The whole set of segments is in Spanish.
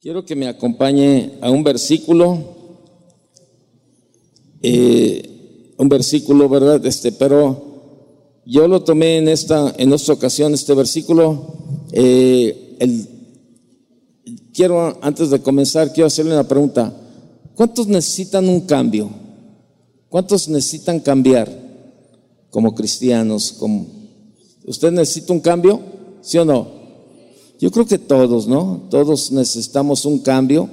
Quiero que me acompañe a un versículo, eh, un versículo, ¿verdad? Este, pero yo lo tomé en esta, en esta ocasión, este versículo. Eh, quiero, antes de comenzar, quiero hacerle una pregunta. ¿Cuántos necesitan un cambio? ¿Cuántos necesitan cambiar como cristianos? ¿Usted necesita un cambio? ¿Sí o no? Yo creo que todos, ¿no? Todos necesitamos un cambio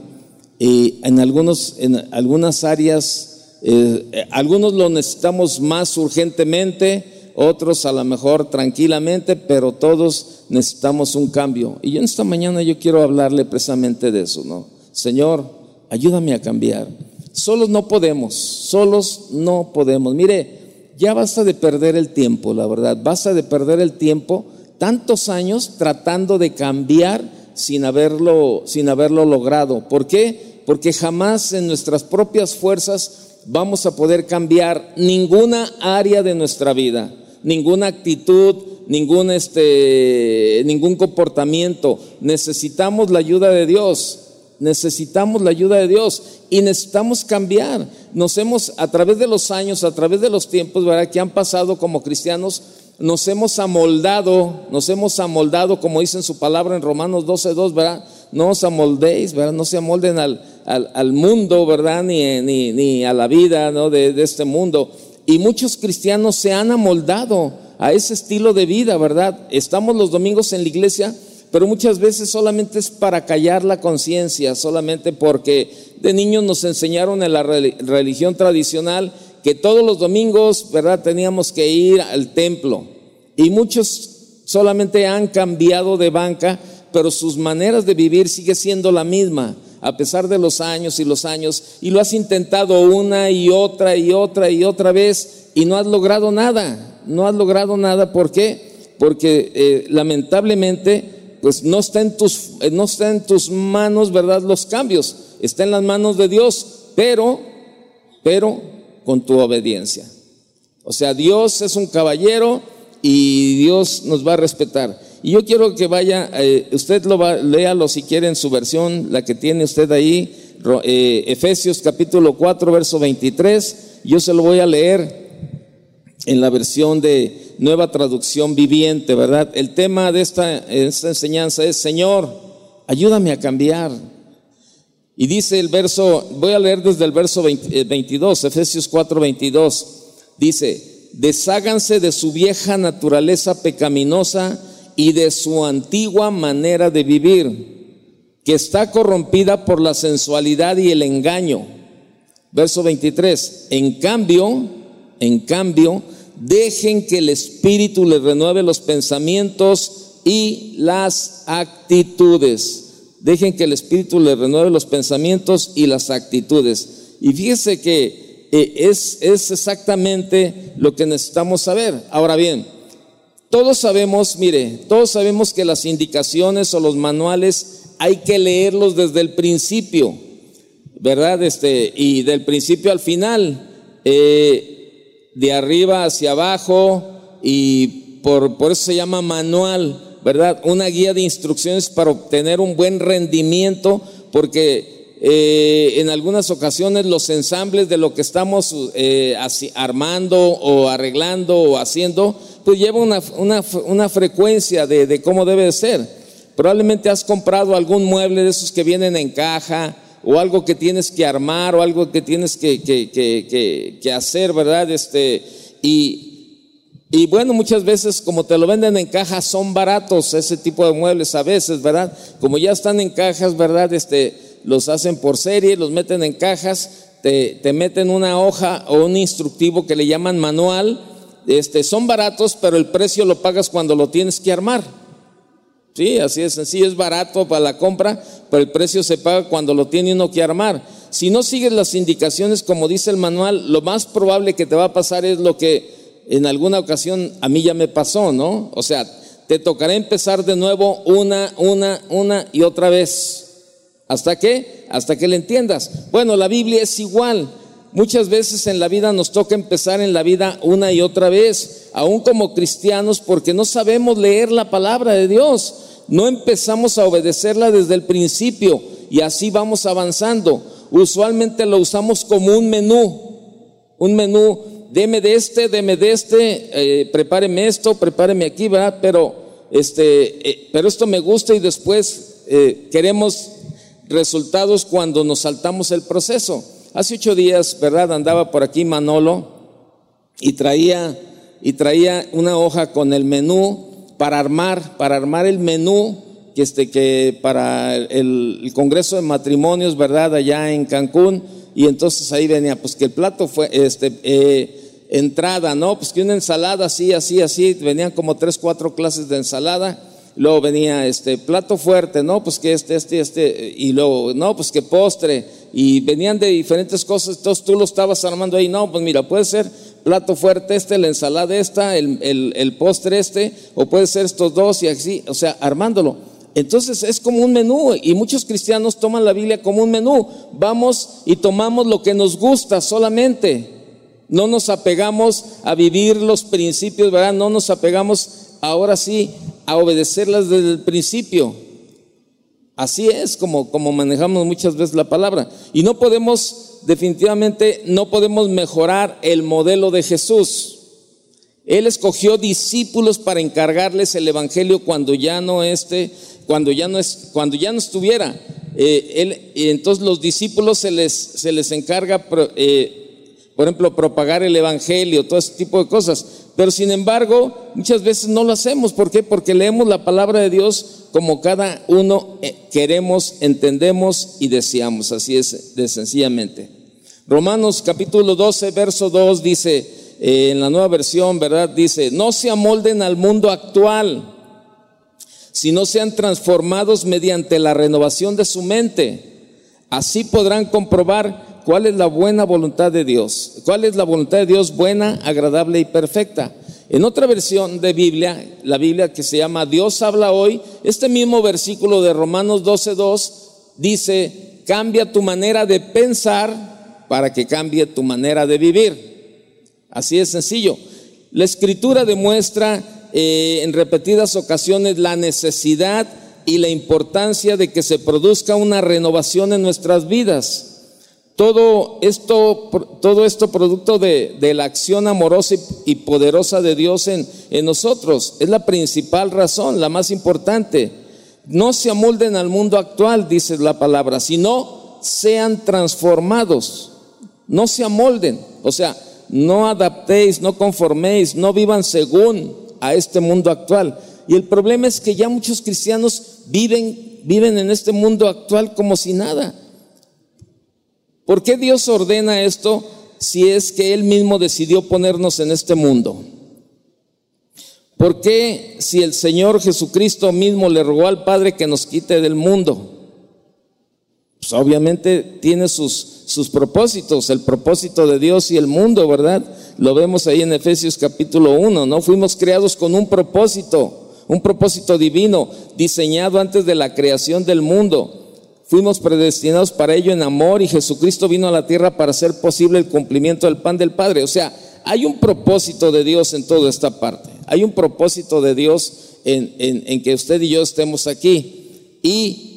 y en, algunos, en algunas áreas, eh, eh, algunos lo necesitamos más urgentemente, otros a lo mejor tranquilamente, pero todos necesitamos un cambio. Y yo en esta mañana yo quiero hablarle precisamente de eso, ¿no? Señor, ayúdame a cambiar. Solos no podemos, solos no podemos. Mire, ya basta de perder el tiempo, la verdad, basta de perder el tiempo tantos años tratando de cambiar sin haberlo, sin haberlo logrado. ¿Por qué? Porque jamás en nuestras propias fuerzas vamos a poder cambiar ninguna área de nuestra vida, ninguna actitud, ningún, este, ningún comportamiento. Necesitamos la ayuda de Dios. Necesitamos la ayuda de Dios y necesitamos cambiar. Nos hemos, a través de los años, a través de los tiempos, ¿verdad? Que han pasado como cristianos, nos hemos amoldado, nos hemos amoldado, como dice su palabra en Romanos 12.2, ¿verdad? No os amoldéis, ¿verdad? No se amolden al, al, mundo, ¿verdad? Ni, ni, ni, a la vida, ¿no? De, de este mundo. Y muchos cristianos se han amoldado a ese estilo de vida, ¿verdad? Estamos los domingos en la iglesia, pero muchas veces solamente es para callar la conciencia, solamente porque de niños nos enseñaron en la religión tradicional que todos los domingos, ¿verdad? Teníamos que ir al templo. Y muchos solamente han cambiado de banca, pero sus maneras de vivir sigue siendo la misma, a pesar de los años y los años. Y lo has intentado una y otra y otra y otra vez y no has logrado nada. No has logrado nada. ¿Por qué? Porque eh, lamentablemente, pues no está, en tus, eh, no está en tus manos, ¿verdad? Los cambios. Está en las manos de Dios. Pero, pero con tu obediencia. O sea, Dios es un caballero y Dios nos va a respetar. Y yo quiero que vaya, eh, usted lo va, léalo si quiere en su versión, la que tiene usted ahí, eh, Efesios capítulo 4, verso 23. Yo se lo voy a leer en la versión de nueva traducción viviente, ¿verdad? El tema de esta, esta enseñanza es, Señor, ayúdame a cambiar. Y dice el verso, voy a leer desde el verso 22, eh, Efesios 4, 22. Dice, desháganse de su vieja naturaleza pecaminosa y de su antigua manera de vivir, que está corrompida por la sensualidad y el engaño. Verso 23, en cambio, en cambio, dejen que el Espíritu les renueve los pensamientos y las actitudes Dejen que el Espíritu les renueve los pensamientos y las actitudes. Y fíjese que eh, es, es exactamente lo que necesitamos saber. Ahora bien, todos sabemos, mire, todos sabemos que las indicaciones o los manuales hay que leerlos desde el principio, ¿verdad? Este, y del principio al final, eh, de arriba hacia abajo, y por, por eso se llama manual, ¿verdad? Una guía de instrucciones para obtener un buen rendimiento, porque eh, en algunas ocasiones los ensambles de lo que estamos eh, armando o arreglando o haciendo, pues lleva una, una, frecuencia de, de, cómo debe de ser. Probablemente has comprado algún mueble de esos que vienen en caja o algo que tienes que armar o algo que tienes que, que, que, que hacer, ¿verdad? Este, y, y bueno, muchas veces como te lo venden en cajas son baratos ese tipo de muebles a veces, ¿verdad? Como ya están en cajas, ¿verdad? Este, los hacen por serie, los meten en cajas, te, te meten una hoja o un instructivo que le llaman manual. Este, son baratos, pero el precio lo pagas cuando lo tienes que armar. Sí, así es sencillo, es barato para la compra, pero el precio se paga cuando lo tiene uno que armar. Si no sigues las indicaciones como dice el manual, lo más probable que te va a pasar es lo que en alguna ocasión a mí ya me pasó, ¿no? O sea, te tocará empezar de nuevo una, una, una y otra vez. ¿Hasta qué? Hasta que le entiendas. Bueno, la Biblia es igual. Muchas veces en la vida nos toca empezar en la vida una y otra vez, aún como cristianos, porque no sabemos leer la palabra de Dios. No empezamos a obedecerla desde el principio. y así vamos avanzando. Usualmente lo usamos como un menú, un menú, deme de este, deme de este, eh, prepáreme esto, prepáreme aquí, ¿verdad? Pero, este, eh, pero esto me gusta y después eh, queremos resultados cuando nos saltamos el proceso. Hace ocho días, ¿verdad? Andaba por aquí Manolo y traía, y traía una hoja con el menú para armar, para armar el menú que, este, que para el, Congreso de Matrimonios, ¿verdad? Allá en Cancún. Y entonces ahí venía, pues que el plato fue, este, eh, entrada, ¿no? Pues que una ensalada así, así, así, venían como tres, cuatro clases de ensalada. Luego venía este plato fuerte, ¿no? Pues que este, este, este, y luego, no, pues que postre, y venían de diferentes cosas, entonces tú lo estabas armando ahí, no, pues mira, puede ser plato fuerte este, la ensalada esta, el, el, el postre este, o puede ser estos dos y así, o sea, armándolo. Entonces es como un menú y muchos cristianos toman la Biblia como un menú. Vamos y tomamos lo que nos gusta solamente. No nos apegamos a vivir los principios, ¿verdad? No nos apegamos ahora sí a obedecerlas desde el principio. Así es como, como manejamos muchas veces la palabra. Y no podemos, definitivamente, no podemos mejorar el modelo de Jesús. Él escogió discípulos para encargarles el Evangelio cuando ya no esté, cuando ya no es, cuando ya no estuviera. Eh, él, entonces los discípulos se les, se les encarga, eh, por ejemplo, propagar el Evangelio, todo ese tipo de cosas. Pero sin embargo, muchas veces no lo hacemos. ¿Por qué? Porque leemos la palabra de Dios como cada uno eh, queremos, entendemos y deseamos. Así es, de sencillamente. Romanos capítulo 12, verso 2 dice, eh, en la nueva versión, ¿verdad? Dice, no se amolden al mundo actual, sino sean transformados mediante la renovación de su mente. Así podrán comprobar cuál es la buena voluntad de Dios, cuál es la voluntad de Dios buena, agradable y perfecta. En otra versión de Biblia, la Biblia que se llama Dios habla hoy, este mismo versículo de Romanos 12.2 dice, cambia tu manera de pensar para que cambie tu manera de vivir. Así es sencillo. La escritura demuestra eh, en repetidas ocasiones la necesidad y la importancia de que se produzca una renovación en nuestras vidas. Todo esto, todo esto producto de, la acción amorosa y, poderosa de Dios en, en nosotros. Es la principal razón, la más importante. No se amolden al mundo actual, dice la palabra, sino sean transformados. No se amolden. O sea, no adaptéis, no conforméis, no vivan según a este mundo actual. Y el problema es que ya muchos cristianos viven, viven en este mundo actual como si nada. ¿Por qué Dios ordena esto si es que Él mismo decidió ponernos en este mundo? ¿Por qué si el Señor Jesucristo mismo le rogó al Padre que nos quite del mundo? Pues obviamente tiene sus, sus propósitos, el propósito de Dios y el mundo, ¿verdad? Lo vemos ahí en Efesios capítulo 1, ¿no? Fuimos creados con un propósito, un propósito divino, diseñado antes de la creación del mundo. Fuimos predestinados para ello en amor y Jesucristo vino a la tierra para hacer posible el cumplimiento del pan del Padre. O sea, hay un propósito de Dios en toda esta parte. Hay un propósito de Dios en, que usted y yo estemos aquí. Y,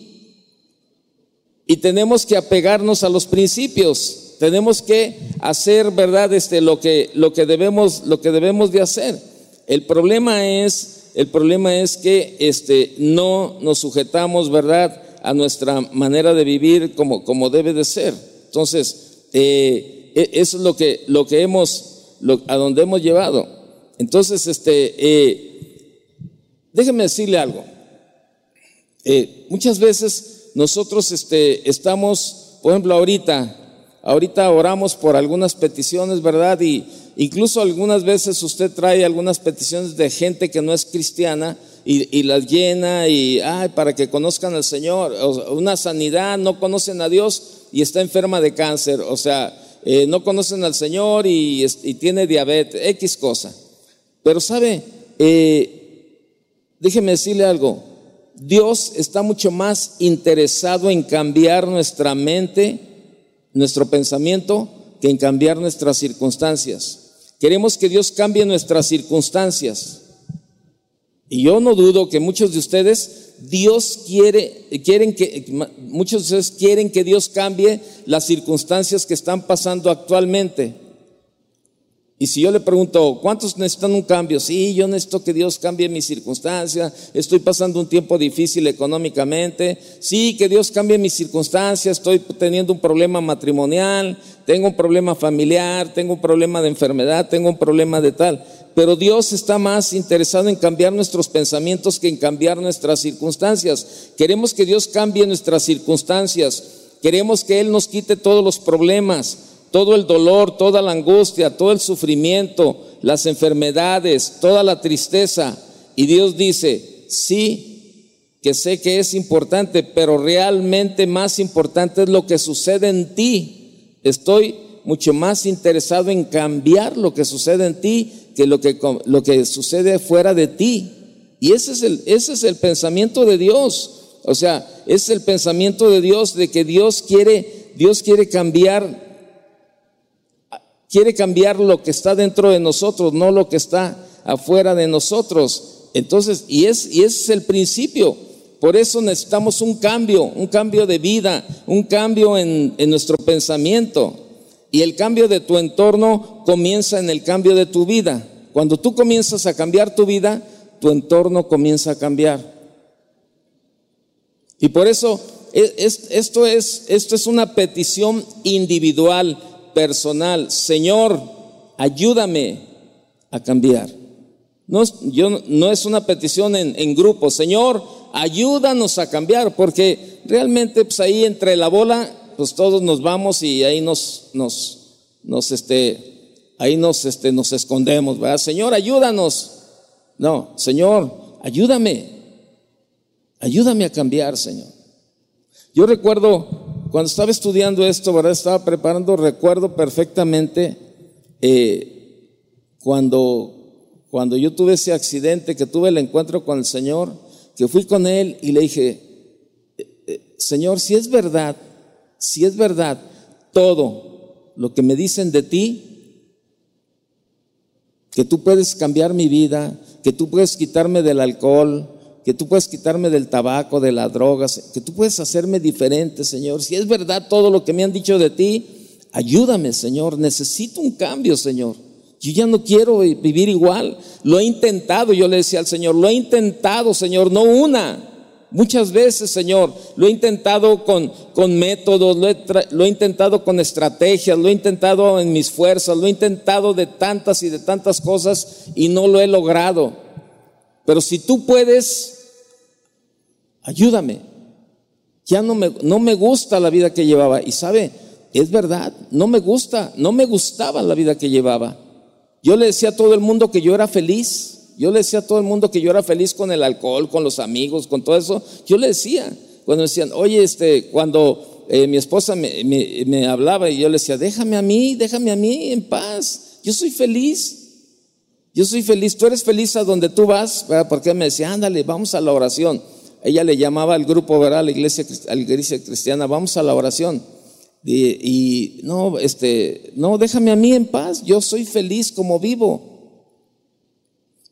y tenemos que apegarnos a los principios. Tenemos que hacer, ¿verdad? Este, lo, que, lo, que debemos, lo que debemos de hacer. El problema es, el problema es que este, no nos sujetamos, ¿verdad? a nuestra manera de vivir como, como debe de ser. Entonces, eh, e, eso es lo que, lo que hemos, a donde hemos llevado. Entonces, este, eh, déjeme decirle algo. Eh, muchas veces nosotros este, estamos, por ejemplo, ahorita, ahorita oramos por algunas peticiones, ¿verdad? Y incluso algunas veces usted trae algunas peticiones de gente que no es cristiana y, las llena y, ay, para que conozcan al Señor, una sanidad, no conocen a Dios y está enferma de cáncer, o sea, eh, no conocen al Señor y, tiene diabetes, X cosa. Pero sabe, eh, déjeme decirle algo, Dios está mucho más interesado en cambiar nuestra mente, nuestro pensamiento, que en cambiar nuestras circunstancias. Queremos que Dios cambie nuestras circunstancias. Y yo no dudo que muchos de ustedes Dios quiere, quieren que, muchos de ustedes quieren que Dios cambie las circunstancias que están pasando actualmente. Y si yo le pregunto, ¿cuántos necesitan un cambio? Sí, yo necesito que Dios cambie mi circunstancia. Estoy pasando un tiempo difícil económicamente. Sí, que Dios cambie mi circunstancia. Estoy teniendo un problema matrimonial. Tengo un problema familiar. Tengo un problema de enfermedad. Tengo un problema de tal. Pero Dios está más interesado en cambiar nuestros pensamientos que en cambiar nuestras circunstancias. Queremos que Dios cambie nuestras circunstancias. Queremos que Él nos quite todos los problemas todo el dolor, toda la angustia, todo el sufrimiento, las enfermedades, toda la tristeza. Y Dios dice, sí, que sé que es importante, pero realmente más importante es lo que sucede en ti. Estoy mucho más interesado en cambiar lo que sucede en ti que lo que, lo que sucede fuera de ti. Y ese es, el, ese es el pensamiento de Dios. O sea, es el pensamiento de Dios de que Dios quiere, Dios quiere cambiar quiere cambiar lo que está dentro de nosotros, no lo que está afuera de nosotros. Entonces, y, es, y es el principio. Por eso necesitamos un cambio, un cambio de vida, un cambio en, en nuestro pensamiento. Y el cambio de tu entorno comienza en el cambio de tu vida. Cuando tú comienzas a cambiar tu vida, tu entorno comienza a cambiar. Y por eso e, esto es, esto es una petición individual personal, Señor, ayúdame a cambiar. No, yo, no es una petición en, grupo, Señor, ayúdanos a cambiar, porque realmente pues ahí entre la bola, pues todos nos vamos y ahí nos, nos, nos, este, ahí nos, este, nos escondemos, ¿verdad? Señor, ayúdanos. No, Señor, ayúdame, ayúdame a cambiar, Señor. Yo recuerdo cuando estaba estudiando esto, ¿verdad? Estaba preparando, recuerdo perfectamente eh, cuando, cuando yo tuve ese accidente, que tuve el encuentro con el Señor, que fui con Él y le dije, eh, eh, Señor, si es verdad, si es verdad todo lo que me dicen de ti, que tú puedes cambiar mi vida, que tú puedes quitarme del alcohol, que tú puedes quitarme del tabaco, de las drogas, que tú puedes hacerme diferente, Señor. Si es verdad todo lo que me han dicho de ti, ayúdame, Señor. Necesito un cambio, Señor. Yo ya no quiero vivir igual. Lo he intentado, yo le decía al Señor, lo he intentado, Señor, no una. Muchas veces, Señor, lo he intentado con, con métodos, lo he, lo he intentado con estrategias, lo he intentado en mis fuerzas, lo he intentado de tantas y de tantas cosas y no lo he logrado. Pero si tú puedes, ayúdame. Ya no me, no me gusta la vida que llevaba. Y sabe, es verdad, no me gusta, no me gustaba la vida que llevaba. Yo le decía a todo el mundo que yo era feliz. Yo le decía a todo el mundo que yo era feliz con el alcohol, con los amigos, con todo eso. Yo le decía, cuando me decían, oye, este, cuando eh, mi esposa me, me, hablaba y yo le decía, déjame a mí, déjame a mí en paz. Yo soy feliz. Yo soy feliz. Tú eres feliz a donde tú vas. Porque me decía, ándale, vamos a la oración ella le llamaba al grupo, ¿verdad? A la iglesia, a la iglesia cristiana, vamos a la oración. Y, no, este, no, déjame a mí en paz, yo soy feliz como vivo.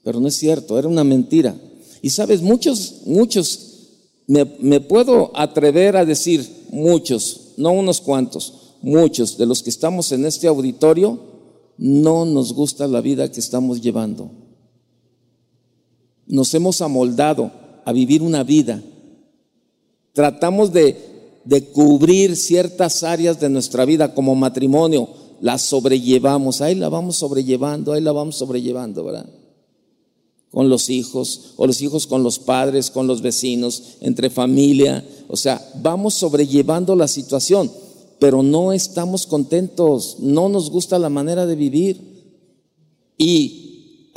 Pero no es cierto, era una mentira. Y sabes, muchos, muchos, me, me puedo atrever a decir, muchos, no unos cuantos, muchos de los que estamos en este auditorio, no nos gusta la vida que estamos llevando. Nos hemos amoldado a vivir una vida. Tratamos de, cubrir ciertas áreas de nuestra vida como matrimonio, las sobrellevamos, ahí la vamos sobrellevando, ahí la vamos sobrellevando, ¿verdad? Con los hijos, o los hijos con los padres, con los vecinos, entre familia, o sea, vamos sobrellevando la situación, pero no estamos contentos, no nos gusta la manera de vivir. Y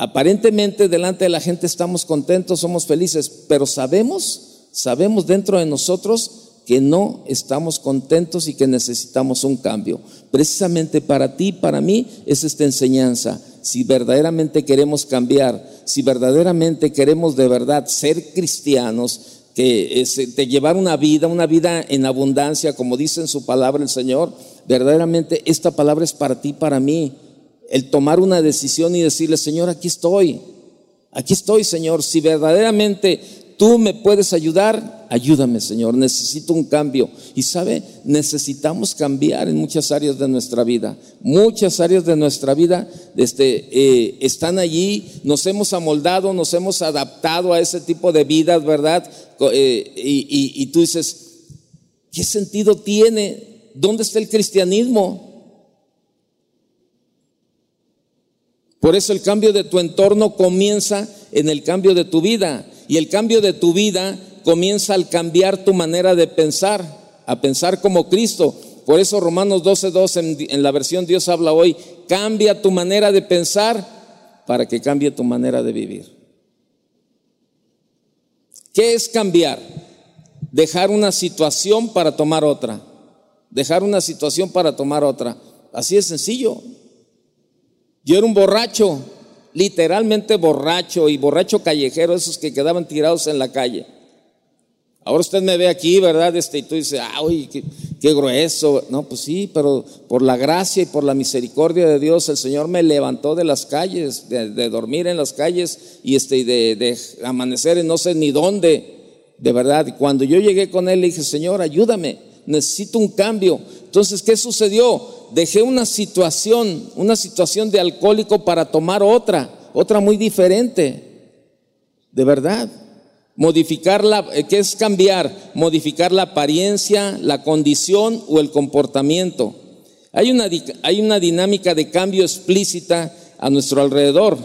Aparentemente delante de la gente estamos contentos, somos felices, pero sabemos, sabemos dentro de nosotros que no estamos contentos y que necesitamos un cambio. Precisamente para ti, para mí, es esta enseñanza. Si verdaderamente queremos cambiar, si verdaderamente queremos de verdad ser cristianos, que es, de llevar una vida, una vida en abundancia, como dice en su palabra el Señor, verdaderamente esta palabra es para ti, para mí. El tomar una decisión y decirle, Señor, aquí estoy, aquí estoy, Señor, si verdaderamente tú me puedes ayudar, ayúdame Señor, necesito un cambio. Y sabe, necesitamos cambiar en muchas áreas de nuestra vida. Muchas áreas de nuestra vida este, eh, están allí, nos hemos amoldado, nos hemos adaptado a ese tipo de vidas, ¿verdad? Eh, y, y tú dices, ¿qué sentido tiene? ¿Dónde está el cristianismo? Por eso el cambio de tu entorno comienza en el cambio de tu vida. Y el cambio de tu vida comienza al cambiar tu manera de pensar, a pensar como Cristo. Por eso Romanos 12.2 en, en la versión Dios habla hoy, cambia tu manera de pensar para que cambie tu manera de vivir. ¿Qué es cambiar? Dejar una situación para tomar otra. Dejar una situación para tomar otra. Así es sencillo. Yo era un borracho, literalmente borracho y borracho callejero, esos que quedaban tirados en la calle. Ahora usted me ve aquí, ¿verdad? Este, y tú dices, ay, qué, qué, grueso. No, pues sí, pero por la gracia y por la misericordia de Dios, el Señor me levantó de las calles, de, dormir en las calles y este, de, de, amanecer en no sé ni dónde, de verdad. Y cuando yo llegué con Él, le dije, Señor, ayúdame, necesito un cambio. Entonces, ¿qué sucedió? Dejé una situación, una situación de alcohólico para tomar otra, otra muy diferente. De verdad. Modificar la, eh, ¿qué es cambiar? Modificar la apariencia, la condición o el comportamiento. Hay una, hay una dinámica de cambio explícita a nuestro alrededor,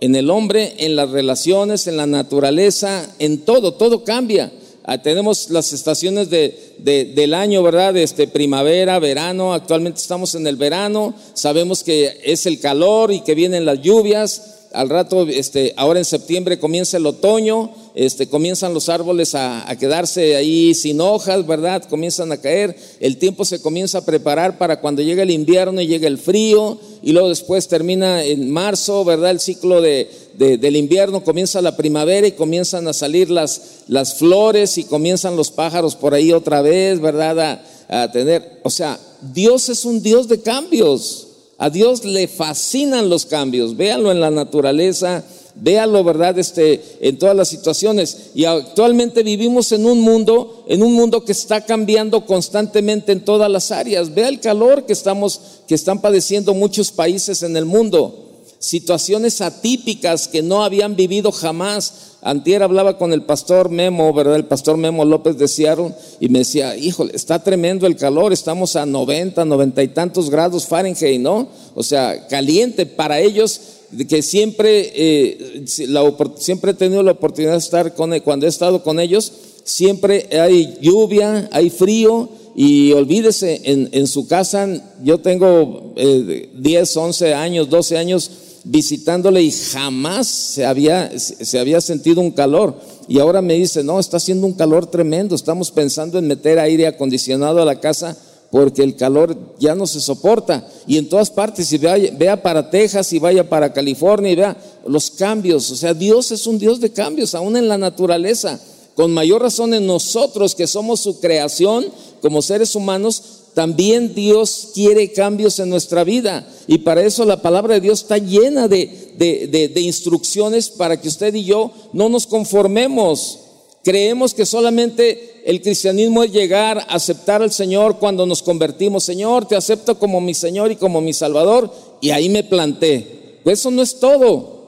en el hombre, en las relaciones, en la naturaleza, en todo, todo cambia. Ah, tenemos las estaciones de, del año, ¿verdad? Este, primavera, verano, actualmente estamos en el verano, sabemos que es el calor y que vienen las lluvias, al rato, este, ahora en septiembre comienza el otoño, este, comienzan los árboles a, quedarse ahí sin hojas, ¿verdad? Comienzan a caer, el tiempo se comienza a preparar para cuando llegue el invierno y llegue el frío, y luego después termina en marzo, ¿verdad? El ciclo de, de, del invierno, comienza la primavera y comienzan a salir las, las flores y comienzan los pájaros por ahí otra vez, ¿verdad? A, a tener, o sea, Dios es un Dios de cambios. A Dios le fascinan los cambios. Véanlo en la naturaleza, véanlo, ¿verdad? Este, en todas las situaciones. Y actualmente vivimos en un mundo, en un mundo que está cambiando constantemente en todas las áreas. Vea el calor que estamos, que están padeciendo muchos países en el mundo. Situaciones atípicas que no habían vivido jamás. Antier hablaba con el pastor Memo, ¿verdad? El pastor Memo López de Seattle y me decía, híjole, está tremendo el calor, estamos a 90, 90 y tantos grados Fahrenheit, ¿no? O sea, caliente para ellos que siempre, eh, la, siempre he tenido la oportunidad de estar con cuando he estado con ellos, siempre hay lluvia, hay frío y olvídese, en, en su casa yo tengo eh, 10, 11 años, 12 años visitándole y jamás se había, se había sentido un calor. Y ahora me dice, no, está haciendo un calor tremendo, estamos pensando en meter aire acondicionado a la casa porque el calor ya no se soporta. Y en todas partes, si vea, vea, para Texas y vaya para California y vea los cambios. O sea, Dios es un Dios de cambios, aún en la naturaleza. Con mayor razón en nosotros que somos su creación como seres humanos, también Dios quiere cambios en nuestra vida. Y para eso la palabra de Dios está llena de, de, de, instrucciones para que usted y yo no nos conformemos. Creemos que solamente el cristianismo es llegar a aceptar al Señor cuando nos convertimos. Señor, te acepto como mi Señor y como mi Salvador. Y ahí me planté. Pues eso no es todo.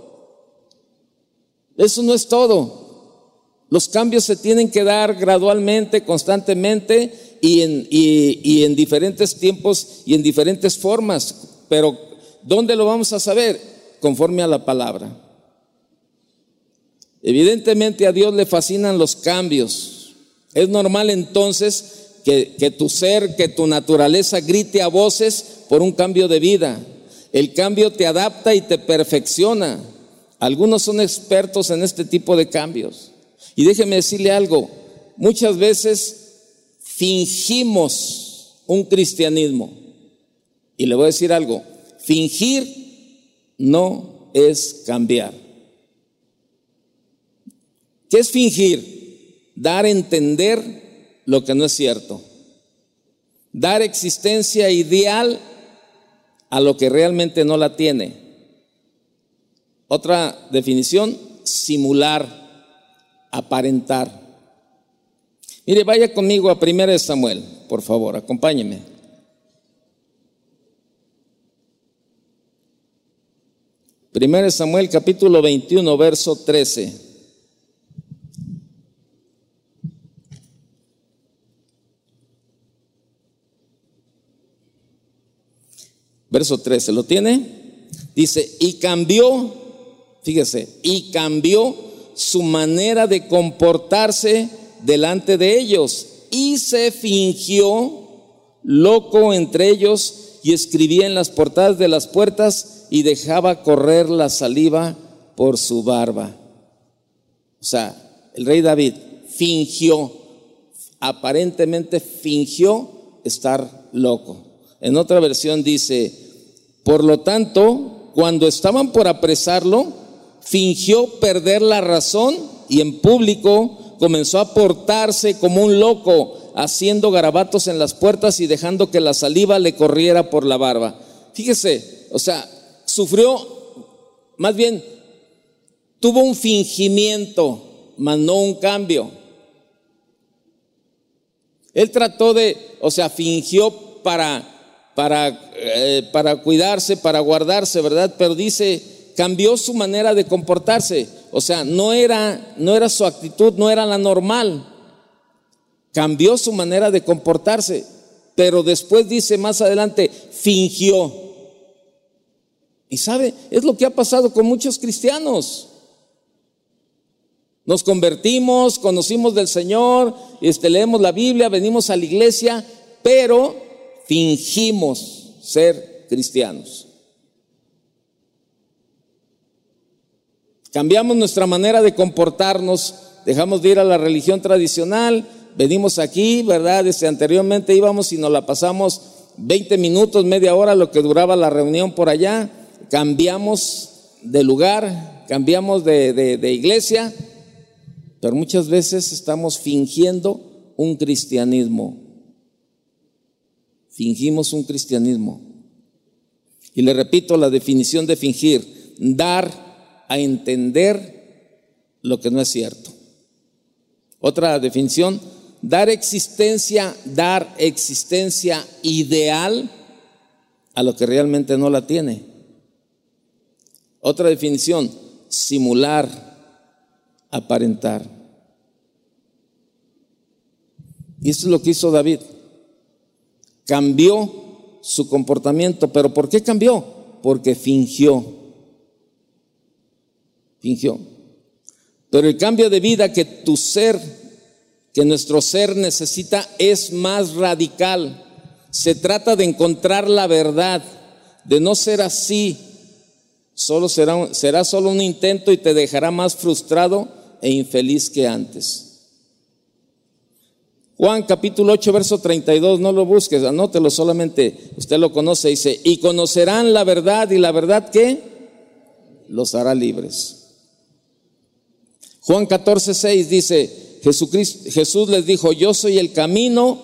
Eso no es todo. Los cambios se tienen que dar gradualmente, constantemente y en, y, en diferentes tiempos y en diferentes formas. Pero ¿dónde lo vamos a saber? Conforme a la palabra. Evidentemente a Dios le fascinan los cambios. Es normal entonces que, que, tu ser, que tu naturaleza grite a voces por un cambio de vida. El cambio te adapta y te perfecciona. Algunos son expertos en este tipo de cambios. Y déjeme decirle algo, muchas veces fingimos un cristianismo. Y le voy a decir algo, fingir no es cambiar. ¿Qué es fingir? Dar a entender lo que no es cierto. Dar existencia ideal a lo que realmente no la tiene. Otra definición, simular aparentar. Mire, vaya conmigo a 1 Samuel, por favor, acompáñeme. Primero Samuel capítulo 21, verso 13. Verso 13, ¿lo tiene? Dice, y cambió, fíjese, y cambió su manera de comportarse delante de ellos y se fingió loco entre ellos y escribía en las portadas de las puertas y dejaba correr la saliva por su barba. O sea, el rey David fingió, aparentemente fingió estar loco. En otra versión dice, por lo tanto, cuando estaban por apresarlo, fingió perder la razón y en público comenzó a portarse como un loco, haciendo garabatos en las puertas y dejando que la saliva le corriera por la barba. Fíjese, o sea, sufrió, más bien, tuvo un fingimiento, mas no un cambio. Él trató de, o sea, fingió para para, eh, para cuidarse, para guardarse, ¿verdad? Pero dice, cambió su manera de comportarse. O sea, no era, no era su actitud, no era la normal. Cambió su manera de comportarse. Pero después dice más adelante, fingió. Y sabe, es lo que ha pasado con muchos cristianos. Nos convertimos, conocimos del Señor, este, leemos la Biblia, venimos a la iglesia, pero fingimos ser cristianos. Cambiamos nuestra manera de comportarnos, dejamos de ir a la religión tradicional, venimos aquí, ¿verdad? Desde anteriormente íbamos y nos la pasamos 20 minutos, media hora, lo que duraba la reunión por allá, cambiamos de lugar, cambiamos de, de iglesia, pero muchas veces estamos fingiendo un cristianismo Fingimos un cristianismo. Y le repito la definición de fingir, dar a entender lo que no es cierto. Otra definición, dar existencia, dar existencia ideal a lo que realmente no la tiene. Otra definición, simular, aparentar. Y eso es lo que hizo David cambió su comportamiento. ¿Pero por qué cambió? Porque fingió. Fingió. Pero el cambio de vida que tu ser, que nuestro ser necesita es más radical. Se trata de encontrar la verdad, de no ser así. Solo será, será solo un intento y te dejará más frustrado e infeliz que antes. Juan capítulo 8, verso 32, no lo busques, anótelo solamente, usted lo conoce, dice, y conocerán la verdad y la verdad que los hará libres. Juan 14, 6 dice, Jesús les dijo, yo soy el camino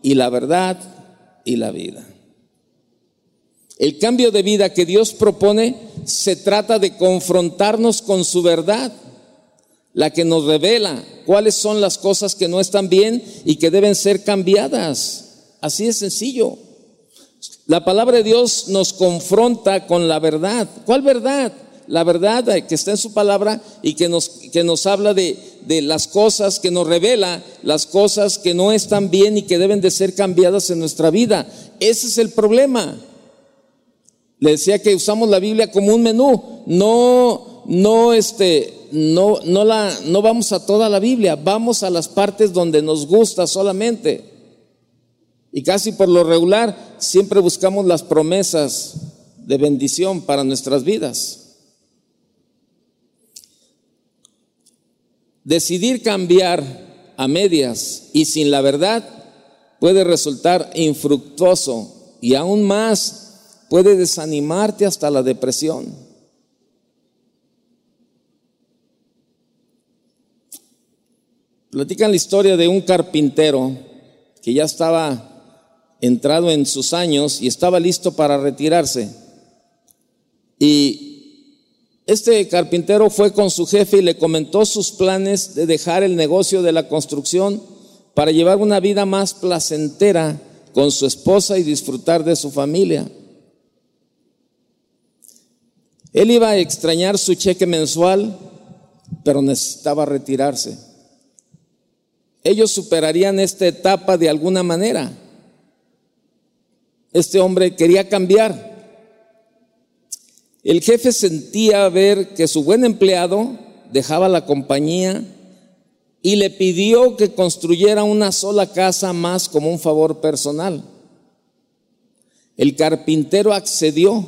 y la verdad y la vida. El cambio de vida que Dios propone se trata de confrontarnos con su verdad la que nos revela cuáles son las cosas que no están bien y que deben ser cambiadas. Así de sencillo. La palabra de Dios nos confronta con la verdad. ¿Cuál verdad? La verdad que está en su palabra y que nos, que nos habla de, de las cosas, que nos revela las cosas que no están bien y que deben de ser cambiadas en nuestra vida. Ese es el problema. Le decía que usamos la Biblia como un menú, no, no este, no, no, la, no vamos a toda la Biblia, vamos a las partes donde nos gusta solamente. Y casi por lo regular siempre buscamos las promesas de bendición para nuestras vidas. Decidir cambiar a medias y sin la verdad puede resultar infructuoso y aún más puede desanimarte hasta la depresión. Platican la historia de un carpintero que ya estaba entrado en sus años y estaba listo para retirarse. Y Este carpintero fue con su jefe y le comentó sus planes de dejar el negocio de la construcción para llevar una vida más placentera con su esposa y disfrutar de su familia. Él iba a extrañar su cheque mensual, pero necesitaba retirarse. Ellos superarían esta etapa de alguna manera. Este hombre quería cambiar. El jefe sentía ver que su buen empleado dejaba la compañía y le pidió que construyera una sola casa más como un favor personal. El carpintero accedió,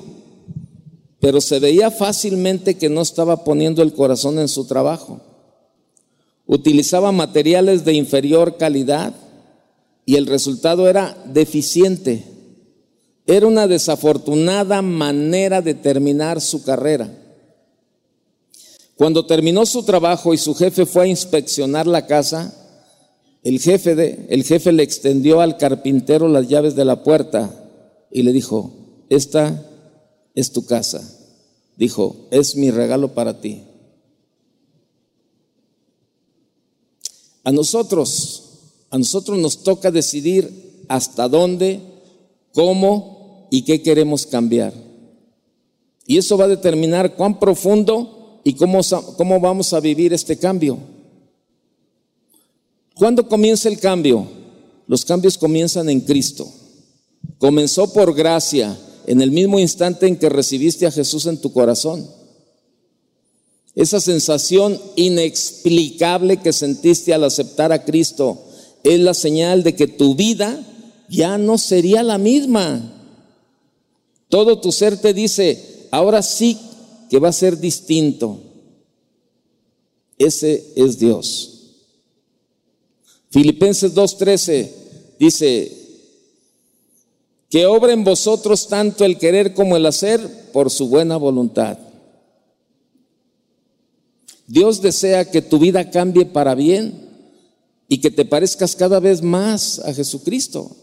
pero se veía fácilmente que no estaba poniendo el corazón en su trabajo. Utilizaba materiales de inferior calidad y el resultado era deficiente. Era una desafortunada manera de terminar su carrera. Cuando terminó su trabajo y su jefe fue a inspeccionar la casa, el jefe, de, el jefe le extendió al carpintero las llaves de la puerta y le dijo, esta es tu casa. Dijo, es mi regalo para ti. A nosotros, a nosotros nos toca decidir hasta dónde, cómo y qué queremos cambiar. Y eso va a determinar cuán profundo y cómo, cómo vamos a vivir este cambio. ¿Cuándo comienza el cambio? Los cambios comienzan en Cristo. Comenzó por gracia en el mismo instante en que recibiste a Jesús en tu corazón. Esa sensación inexplicable que sentiste al aceptar a Cristo es la señal de que tu vida ya no sería la misma. Todo tu ser te dice, ahora sí que va a ser distinto. Ese es Dios. Filipenses 2.13 dice, que obra en vosotros tanto el querer como el hacer por su buena voluntad. Dios desea que tu vida cambie para bien y que te parezcas cada vez más a Jesucristo.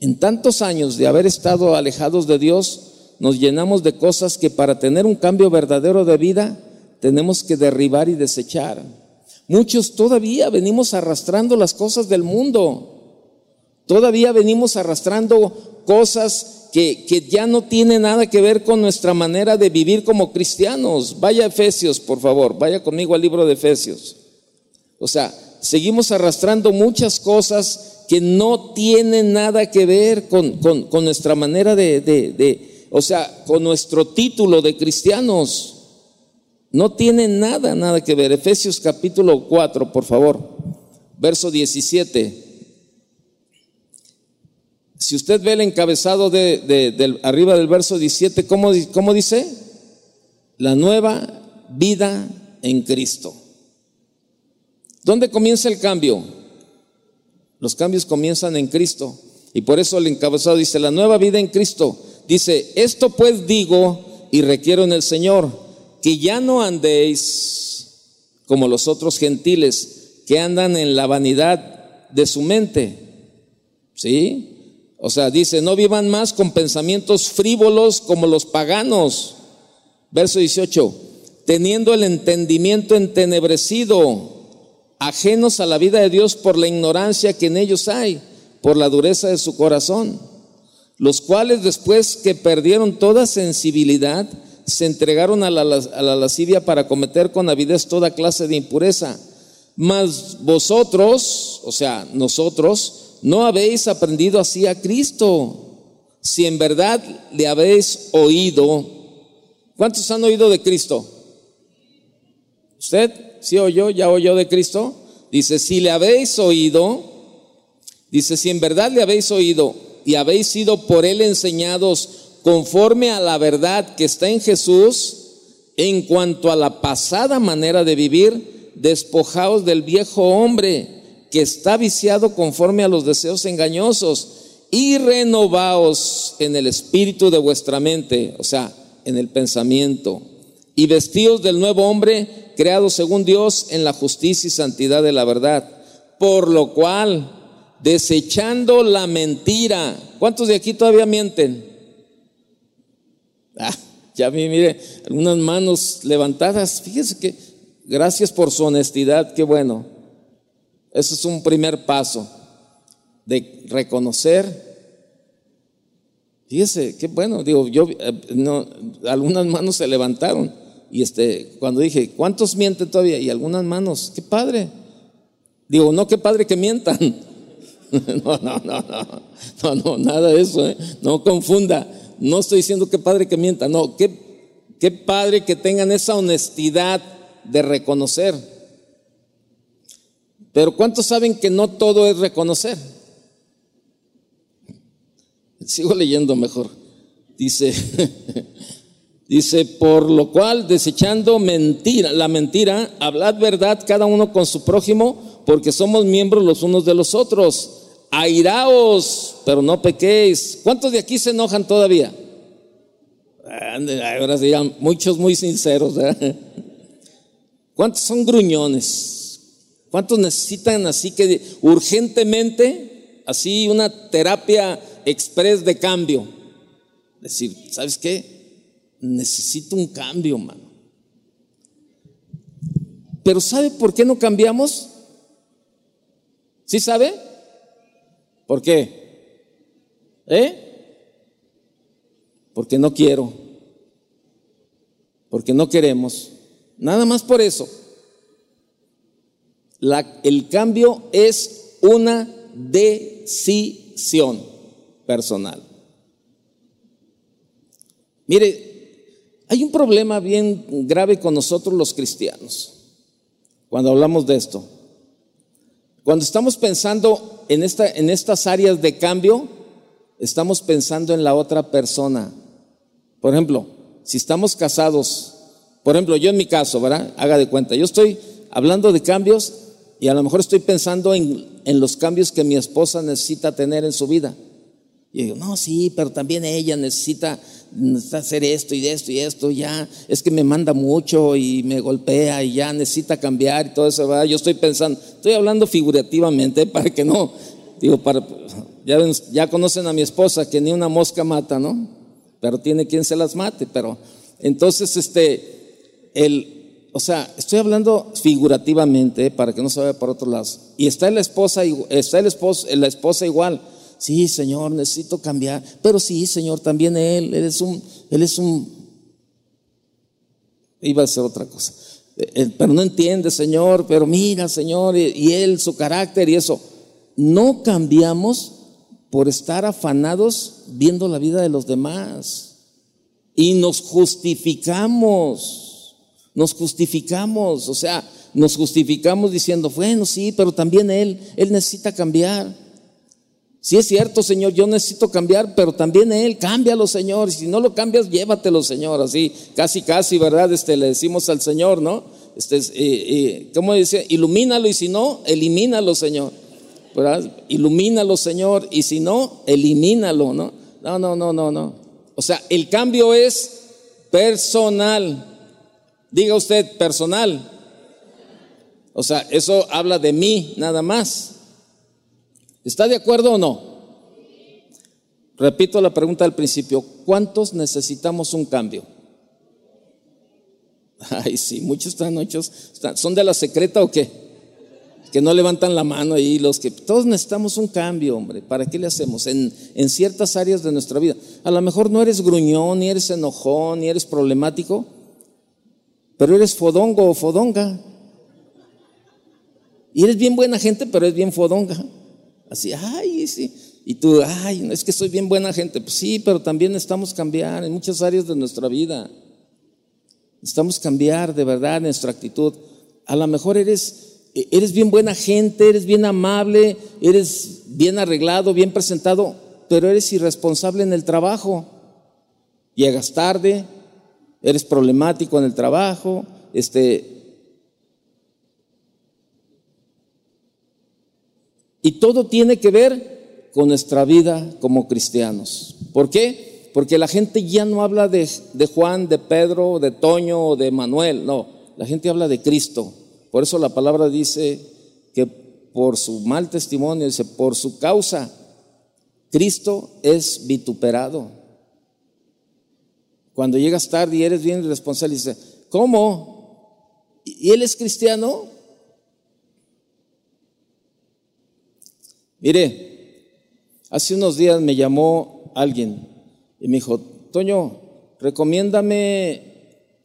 En tantos años de haber estado alejados de Dios, nos llenamos de cosas que para tener un cambio verdadero de vida tenemos que derribar y desechar. Muchos todavía venimos arrastrando las cosas del mundo. Todavía venimos arrastrando cosas que, que, ya no tienen nada que ver con nuestra manera de vivir como cristianos. Vaya a Efesios, por favor, vaya conmigo al libro de Efesios. O sea, seguimos arrastrando muchas cosas que no tienen nada que ver con, con, nuestra manera de, de, de, o sea, con nuestro título de cristianos. No tienen nada, nada que ver. Efesios capítulo 4, por favor, verso 17. Si usted ve el encabezado de, arriba del verso 17, ¿cómo, ¿cómo dice? La nueva vida en Cristo. ¿Dónde comienza el cambio? Los cambios comienzan en Cristo. Y por eso el encabezado dice, la nueva vida en Cristo. Dice, esto pues digo y requiero en el Señor, que ya no andéis como los otros gentiles que andan en la vanidad de su mente. ¿Sí? O sea, dice, no vivan más con pensamientos frívolos como los paganos. Verso 18, teniendo el entendimiento entenebrecido, ajenos a la vida de Dios por la ignorancia que en ellos hay, por la dureza de su corazón, los cuales después que perdieron toda sensibilidad, se entregaron a la, lascivia para cometer con avidez toda clase de impureza. Mas vosotros, o sea, nosotros, no habéis aprendido así a Cristo. Si en verdad le habéis oído, ¿cuántos han oído de Cristo? ¿Usted sí oyó? ¿Ya oyó de Cristo? Dice, si le habéis oído, dice, si en verdad le habéis oído y habéis sido por él enseñados conforme a la verdad que está en Jesús, en cuanto a la pasada manera de vivir, despojaos del viejo hombre que está viciado conforme a los deseos engañosos y renovaos en el espíritu de vuestra mente, o sea, en el pensamiento, y vestidos del nuevo hombre, creado según Dios en la justicia y santidad de la verdad. Por lo cual, desechando la mentira, ¿cuántos de aquí todavía mienten? Ah, ya vi, mire, algunas manos levantadas. Fíjese que gracias por su honestidad, qué bueno. Eso es un primer paso de reconocer. Fíjese, qué bueno, digo, yo, eh, algunas manos se levantaron y este, cuando dije, ¿cuántos mienten todavía? Y algunas manos, qué padre. Digo, no, qué padre que mientan. No, no, no, no, no, no, nada de eso, ¿eh? no confunda. No estoy diciendo qué padre que mientan, no, qué, qué padre que tengan esa honestidad de reconocer. Pero ¿cuántos saben que no todo es reconocer? Sigo leyendo mejor. Dice, Dice, por lo cual, desechando mentira, la mentira, hablad verdad cada uno con su prójimo, porque somos miembros los unos de los otros. Airaos, pero no pequéis. ¿Cuántos de aquí se enojan todavía? Ahora digan, muchos muy sinceros. ¿Cuántos son gruñones? ¿Cuántos necesitan así que urgentemente, así una terapia express de cambio? Decir, ¿sabes qué? necesito un cambio, mano. Pero ¿sabe por qué no cambiamos? ¿Sí sabe? ¿Por qué? ¿Eh? Porque no quiero. Porque no queremos. Nada más por eso. La, el cambio es una decisión personal. Mire, hay un problema bien grave con nosotros los cristianos cuando hablamos de esto. Cuando estamos pensando en, esta, en estas áreas de cambio, estamos pensando en la otra persona. Por ejemplo, si estamos casados, por ejemplo, yo en mi caso, ¿verdad? Haga de cuenta, yo estoy hablando de cambios y a lo mejor estoy pensando en, en los cambios que mi esposa necesita tener en su vida. Y digo, no, sí, pero también ella necesita, hacer esto y esto y esto, ya, es que me manda mucho y me golpea y ya necesita cambiar y todo eso, ¿verdad? Yo estoy pensando, estoy hablando figurativamente para que no, digo, para, ya, ya conocen a mi esposa que ni una mosca mata, ¿no? Pero tiene quien se las mate, pero entonces, este, el, o sea, estoy hablando figurativamente para que no se vaya por otro lado. Y está la esposa, está el esposo, la esposa igual Sí, Señor, necesito cambiar. Pero sí, Señor, también Él, Él es un, Él es un, iba a ser otra cosa. Eh, eh, pero no entiende, Señor, pero mira, Señor, y Él, su carácter y eso. No cambiamos por estar afanados viendo la vida de los demás. Y nos justificamos, nos justificamos, o sea, nos justificamos diciendo, bueno, sí, pero también Él, Él necesita cambiar. Si es cierto, Señor, yo necesito cambiar, pero también Él, cámbialo, Señor. Si no lo cambias, llévatelo, Señor. Así, casi, casi, ¿verdad? Este, le decimos al Señor, ¿no? Este, eh, eh, ¿Cómo dice? Ilumínalo y si no, elimínalo, Señor. ¿Verdad? Ilumínalo, Señor, y si no, elimínalo, ¿no? No, no, no, no, no. O sea, el cambio es personal. Diga usted, personal. O sea, eso habla de mí nada más. ¿Está de acuerdo o no? Repito la pregunta del principio, ¿cuántos necesitamos un cambio? Ay, sí, muchos están hechos, ¿son de la secreta o qué? Que no levantan la mano ahí, los que todos necesitamos un cambio, hombre. ¿Para qué le hacemos? En, en ciertas áreas de nuestra vida. A lo mejor no eres gruñón, ni eres enojón, ni eres problemático, pero eres fodongo o fodonga. Y eres bien buena gente, pero eres bien fodonga. Así, ay, sí. Y tú, ay, es que soy bien buena gente. Pues sí, pero también necesitamos cambiar en muchas áreas de nuestra vida. Necesitamos cambiar de verdad nuestra actitud. A lo mejor eres, eres bien buena gente, eres bien amable, eres bien arreglado, bien presentado, pero eres irresponsable en el trabajo. Llegas tarde, eres problemático en el trabajo, este, Y todo tiene que ver con nuestra vida como cristianos. ¿Por qué? Porque la gente ya no habla de, Juan, de Pedro, de Toño o de Manuel, no, la gente habla de Cristo. Por eso la palabra dice que por su mal testimonio, dice, por su causa, Cristo es vituperado. Cuando llegas tarde y eres bien irresponsable, dice, ¿cómo? ¿Y él es cristiano? Mire, hace unos días me llamó alguien y me dijo, Toño, recomiéndame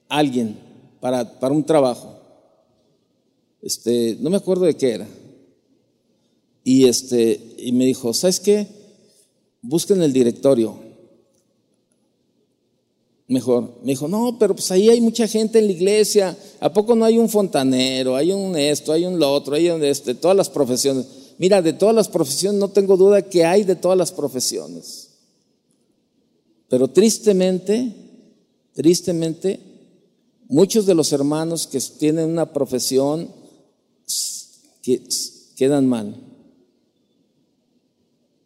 a alguien para, para un trabajo. Este, no me acuerdo de qué era. Y este, y me dijo, ¿sabes qué? Busquen el directorio. Mejor. Me dijo, no, pero pues ahí hay mucha gente en la iglesia. ¿A poco no hay un fontanero? Hay un esto, hay un lo otro, hay un este, todas las profesiones. Mira, de todas las profesiones no tengo duda que hay de todas las profesiones. Pero tristemente, tristemente, muchos de los hermanos que tienen una profesión quedan mal.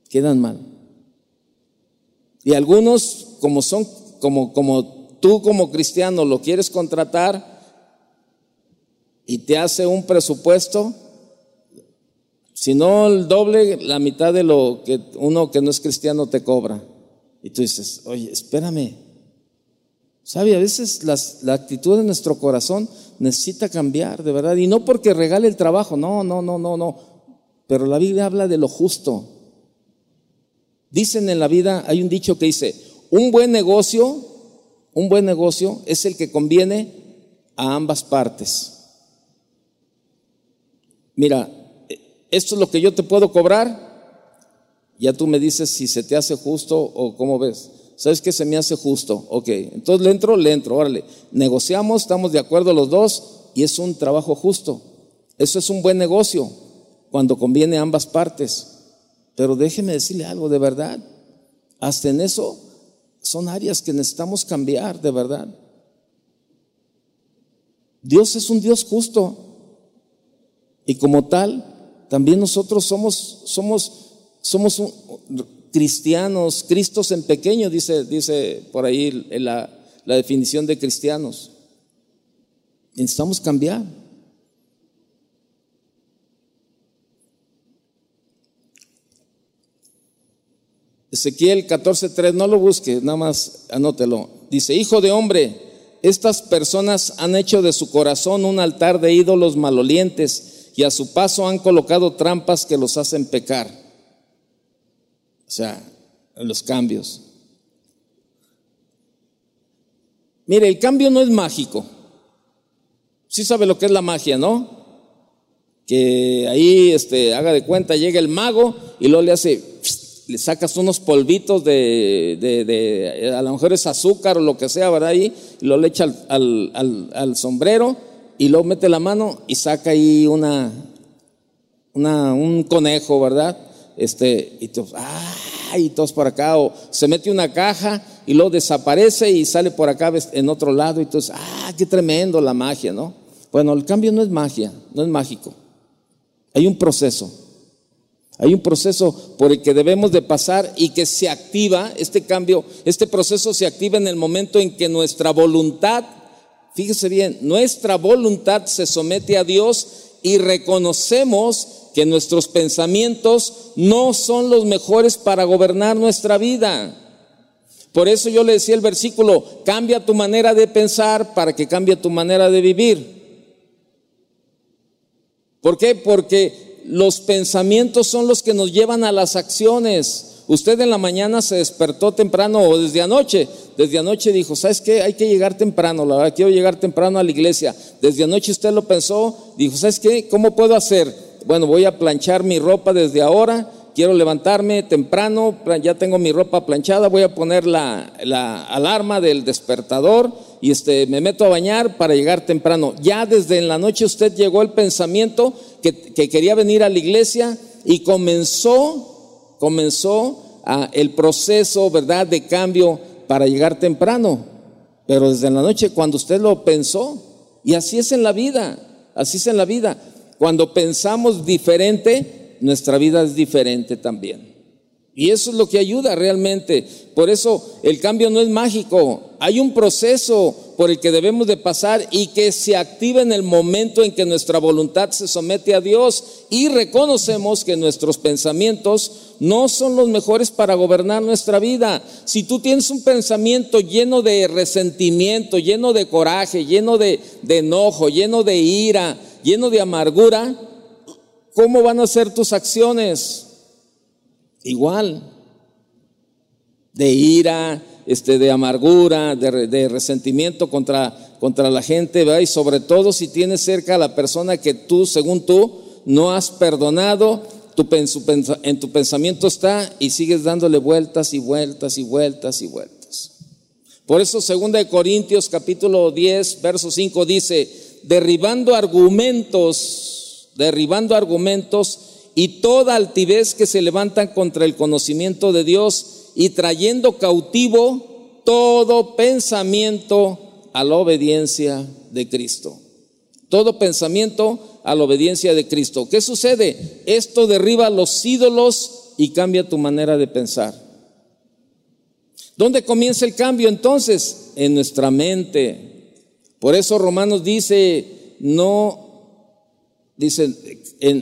Quedan mal. Y algunos, como son, como, como tú como cristiano lo quieres contratar y te hace un presupuesto, si no el doble, la mitad de lo que uno que no es cristiano te cobra. Y tú dices, oye, espérame. ¿Sabe? A veces la actitud de nuestro corazón necesita cambiar, de verdad. Y no porque regale el trabajo, no, no, no, no, no. Pero la Biblia habla de lo justo. Dicen en la vida, hay un dicho que dice, un buen negocio, un buen negocio es el que conviene a ambas partes. Mira, esto es lo que yo te puedo cobrar, ya tú me dices si se te hace justo o cómo ves. ¿Sabes que se me hace justo? Ok, entonces le entro, le entro, órale. Negociamos, estamos de acuerdo los dos y es un trabajo justo. Eso es un buen negocio cuando conviene a ambas partes. Pero déjeme decirle algo, de verdad. Hasta en eso son áreas que necesitamos cambiar, de verdad. Dios es un Dios justo. Y como tal, también nosotros somos, somos, somos cristianos, Cristos en pequeño, dice, dice por ahí la, la definición de cristianos. Necesitamos cambiar. Ezequiel 14:3, no lo busque, nada más anótelo. Dice, hijo de hombre, estas personas han hecho de su corazón un altar de ídolos malolientes y a su paso han colocado trampas que los hacen pecar. O sea, los cambios. Mire, el cambio no es mágico. Sí sabe lo que es la magia, ¿no? Que ahí este, haga de cuenta, llega el mago y luego le hace, le sacas unos polvitos de, de, a lo mejor es azúcar o lo que sea, ¿verdad? Ahí, y lo le echa al, al, al, sombrero y luego mete la mano y saca ahí una, una, un conejo, ¿verdad? este, y todos, ¡ay! Y todos por acá, o se mete una caja y luego desaparece y sale por acá en otro lado, y entonces, ¡ah! ¡Qué tremendo la magia, ¿no? Bueno, el cambio no es magia, no es mágico. Hay un proceso. Hay un proceso por el que debemos de pasar y que se activa, este cambio, este proceso se activa en el momento en que nuestra voluntad, fíjese bien, nuestra voluntad se somete a Dios y reconocemos que nuestros pensamientos no son los mejores para gobernar nuestra vida. Por eso yo le decía el versículo, cambia tu manera de pensar para que cambie tu manera de vivir. ¿Por qué? Porque los pensamientos son los que nos llevan a las acciones. Usted en la mañana se despertó temprano o desde anoche, desde anoche dijo, ¿sabes qué? Hay que llegar temprano, la verdad, quiero llegar temprano a la iglesia. Desde anoche usted lo pensó, dijo, ¿sabes qué? ¿Cómo puedo hacer? bueno, voy a planchar mi ropa desde ahora, quiero levantarme temprano, ya tengo mi ropa planchada, voy a poner la, alarma del despertador y este, me meto a bañar para llegar temprano. Ya desde en la noche usted llegó el pensamiento que, quería venir a la iglesia y comenzó, comenzó ah, el proceso, ¿verdad?, de cambio para llegar temprano. Pero desde la noche cuando usted lo pensó, y así es en la vida, así es en la vida. Cuando pensamos diferente, nuestra vida es diferente también. Y eso es lo que ayuda realmente. Por eso el cambio no es mágico. Hay un proceso por el que debemos de pasar y que se activa en el momento en que nuestra voluntad se somete a Dios y reconocemos que nuestros pensamientos no son los mejores para gobernar nuestra vida. Si tú tienes un pensamiento lleno de resentimiento, lleno de coraje, lleno de, de enojo, lleno de ira, lleno de amargura, ¿cómo van a ser tus acciones? Igual, de ira, este, de amargura, de, resentimiento contra, contra la gente, ¿verdad? y sobre todo si tienes cerca a la persona que tú, según tú, no has perdonado, tu, en tu pensamiento está y sigues dándole vueltas y vueltas y vueltas y vueltas. Por eso, 2 Corintios capítulo 10, verso 5 dice, derribando argumentos, derribando argumentos y toda altivez que se levantan contra el conocimiento de Dios y trayendo cautivo todo pensamiento a la obediencia de Cristo. Todo pensamiento a la obediencia de Cristo. ¿Qué sucede? Esto derriba los ídolos y cambia tu manera de pensar. ¿Dónde comienza el cambio entonces? En nuestra mente. Por eso Romanos dice, no, dice,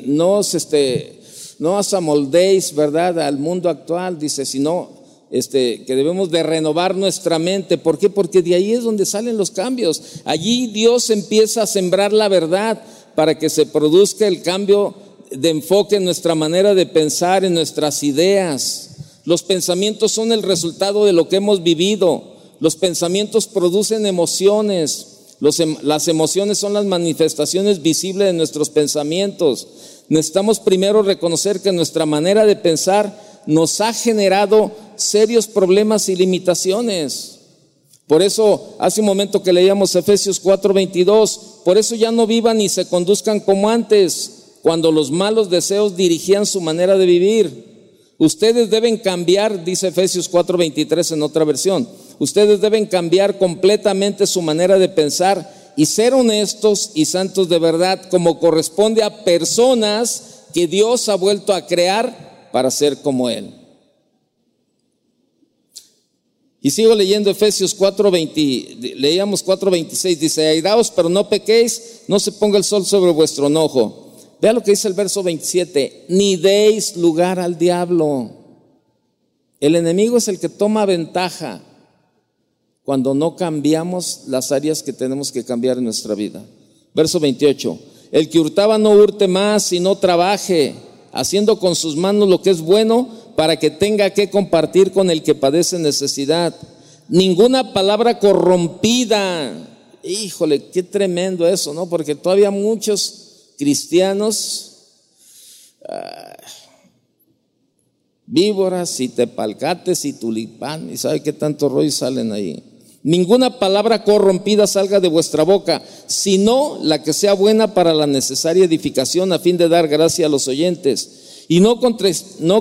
no, este, no os amoldéis, ¿verdad?, al mundo actual, dice, sino este, que debemos de renovar nuestra mente. ¿Por qué? Porque de ahí es donde salen los cambios. Allí Dios empieza a sembrar la verdad para que se produzca el cambio de enfoque en nuestra manera de pensar, en nuestras ideas. Los pensamientos son el resultado de lo que hemos vivido. Los pensamientos producen emociones. Em, las emociones son las manifestaciones visibles de nuestros pensamientos. Necesitamos primero reconocer que nuestra manera de pensar nos ha generado serios problemas y limitaciones. Por eso, hace un momento que leíamos Efesios 4:22, por eso ya no vivan ni se conduzcan como antes, cuando los malos deseos dirigían su manera de vivir. Ustedes deben cambiar, dice Efesios 4:23 en otra versión, ustedes deben cambiar completamente su manera de pensar y ser honestos y santos de verdad, como corresponde a personas que Dios ha vuelto a crear para ser como Él. Y sigo leyendo Efesios 4:20, leíamos 4:26, dice, airaos, pero no pequéis, no se ponga el sol sobre vuestro enojo. Vea lo que dice el verso 27, ni deis lugar al diablo. El enemigo es el que toma ventaja cuando no cambiamos las áreas que tenemos que cambiar en nuestra vida. Verso 28, el que hurtaba no hurte más y no trabaje, haciendo con sus manos lo que es bueno para que tenga que compartir con el que padece necesidad. Ninguna palabra corrompida. Híjole, qué tremendo eso, ¿no? Porque todavía muchos cristianos, ah, víboras y tepalcates y tulipán, y sabe qué tanto rollo salen ahí. Ninguna palabra corrompida salga de vuestra boca, sino la que sea buena para la necesaria edificación a fin de dar gracia a los oyentes. Y no,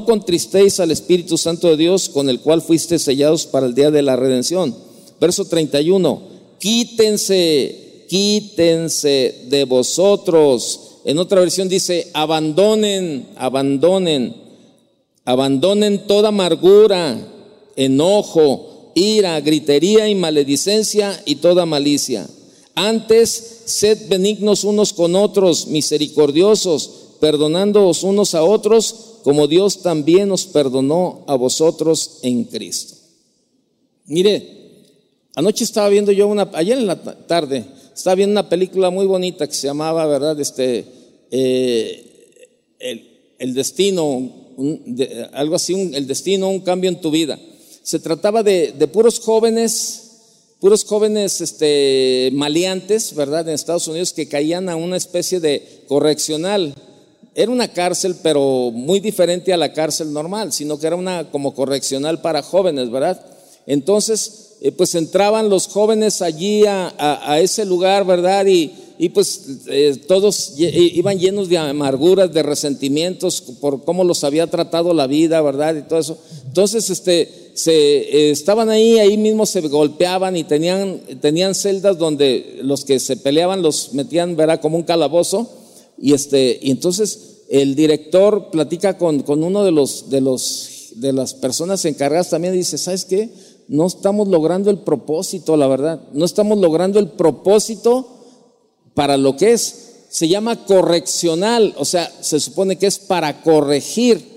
contristéis al Espíritu Santo de Dios con el cual fuiste sellados para el día de la redención. Verso 31. Quítense, quítense de vosotros. En otra versión dice, abandonen, abandonen, abandonen toda amargura, enojo, ira, gritería y maledicencia y toda malicia. Antes, sed benignos unos con otros, misericordiosos perdonándoos unos a otros, como Dios también nos perdonó a vosotros en Cristo. Mire, anoche estaba viendo yo una, ayer en la tarde, estaba viendo una película muy bonita que se llamaba, ¿verdad? Este, eh, el, destino, algo así, el destino, un cambio en tu vida. Se trataba de, puros jóvenes, puros jóvenes este, maleantes, ¿verdad? En Estados Unidos que caían a una especie de correccional era una cárcel, pero muy diferente a la cárcel normal, sino que era una como correccional para jóvenes, ¿verdad? Entonces, eh, pues entraban los jóvenes allí a, ese lugar, ¿verdad? Y, pues eh, todos iban llenos de amarguras, de resentimientos por cómo los había tratado la vida, ¿verdad? Y todo eso. Entonces, este, se, eh, estaban ahí, ahí mismo se golpeaban y tenían, tenían celdas donde los que se peleaban los metían, ¿verdad? Como un calabozo y, este, y entonces el director platica con, con uno de, los, de, los, de las personas encargadas también y dice, ¿sabes qué? No estamos logrando el propósito, la verdad. No estamos logrando el propósito para lo que es. Se llama correccional, o sea, se supone que es para corregir.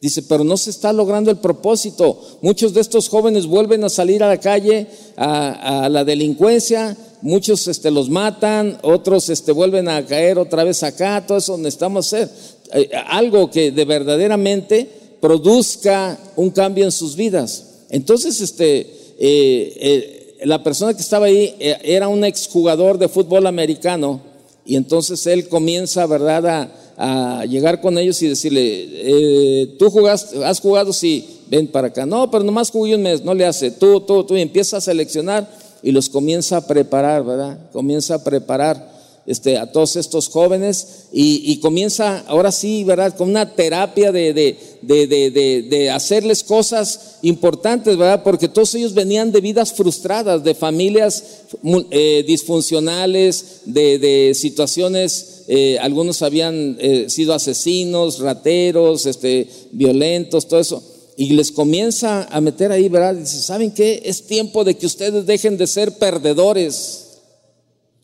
Dice, pero no se está logrando el propósito. Muchos de estos jóvenes vuelven a salir a la calle, a, la delincuencia, muchos este, los matan, otros este, vuelven a caer otra vez acá, todo eso necesitamos hacer. Eh, algo que de verdaderamente produzca un cambio en sus vidas. Entonces, este, eh, eh, la persona que estaba ahí era un exjugador de fútbol americano y entonces él comienza, ¿verdad?, a a llegar con ellos y decirle, eh, tú jugaste, has jugado, sí, ven para acá. No, pero nomás jugué un mes, no le hace. Tú, tú, tú, y empieza a seleccionar y los comienza a preparar, ¿verdad? Comienza a preparar este, a todos estos jóvenes y, comienza ahora sí, ¿verdad? Con una terapia de, de, de, de, hacerles cosas importantes, ¿verdad? Porque todos ellos venían de vidas frustradas, de familias eh, disfuncionales, de, situaciones eh, algunos habían eh, sido asesinos, rateros, este, violentos, todo eso. Y les comienza a meter ahí, ¿verdad? Dice, ¿saben qué? Es tiempo de que ustedes dejen de ser perdedores.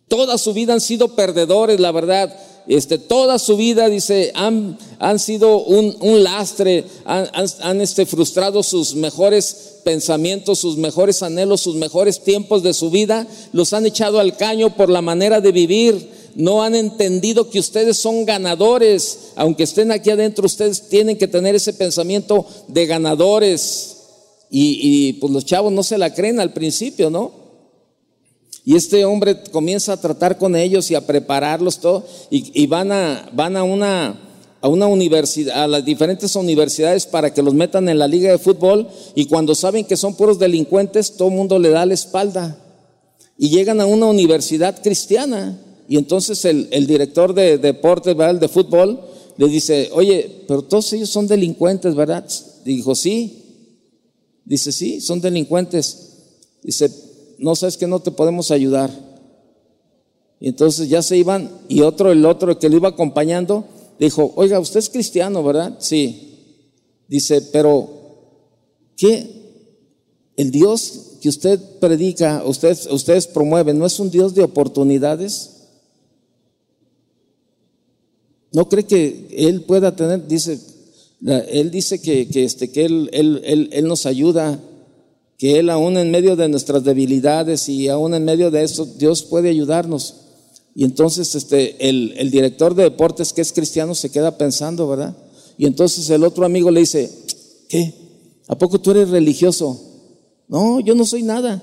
Toda su vida han sido perdedores, la verdad. Este, toda su vida, dice, han, han sido un, un lastre, han, han, este, frustrado sus mejores pensamientos, sus mejores anhelos, sus mejores tiempos de su vida, los han echado al caño por la manera de vivir no han entendido que ustedes son ganadores. Aunque estén aquí adentro, ustedes tienen que tener ese pensamiento de ganadores. Y, pues los chavos no se la creen al principio, ¿no? Y este hombre comienza a tratar con ellos y a prepararlos todo. Y, van, a, van a una a una universidad, a las diferentes universidades para que los metan en la liga de fútbol y cuando saben que son puros delincuentes, todo el mundo le da la espalda. Y llegan a una universidad cristiana y entonces el, director de deportes, ¿verdad? de fútbol, le dice, oye, pero todos ellos son delincuentes, ¿verdad? Dijo, sí. Dice, sí, son delincuentes. Dice, no sabes que no te podemos ayudar. Y entonces ya se iban y otro, el otro que lo iba acompañando, dijo, oiga, usted es cristiano, ¿verdad? Sí. Dice, pero ¿qué? El Dios que usted predica, ustedes, ustedes promueven, ¿no es un Dios de oportunidades? ¿No cree que Él pueda tener, dice, Él dice que, este, que él, él, él, nos ayuda, que Él aún en medio de nuestras debilidades y aún en medio de eso, Dios puede ayudarnos. Y entonces este, el, el director de deportes que es cristiano se queda pensando, ¿verdad? Y entonces el otro amigo le dice, ¿qué? ¿A poco tú eres religioso? No, yo no soy nada.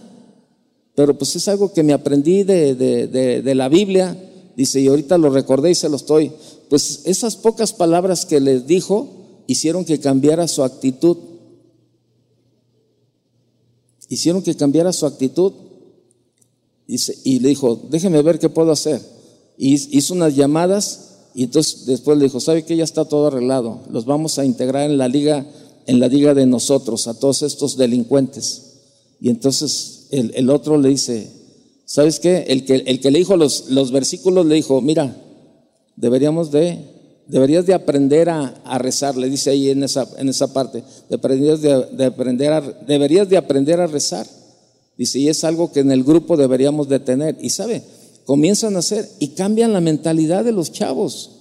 Pero pues es algo que me aprendí de, de, de, la Biblia. Dice, y ahorita lo recordé y se lo estoy. Pues esas pocas palabras que les dijo hicieron que cambiara su actitud. Hicieron que cambiara su actitud. Y, le dijo, déjeme ver qué puedo hacer. Y hizo unas llamadas y entonces después le dijo, ¿sabe que ya está todo arreglado? Los vamos a integrar en la liga, en la liga de nosotros, a todos estos delincuentes. Y entonces el, otro le dice, ¿sabes qué? El que, el que le dijo los, los versículos le dijo, mira, deberíamos de, deberías de aprender a, rezar, le dice ahí en esa, en esa parte, deberías de, aprender a, deberías de aprender a rezar. Dice, y es algo que en el grupo deberíamos de tener. Y sabe, comienzan a hacer y cambian la mentalidad de los chavos.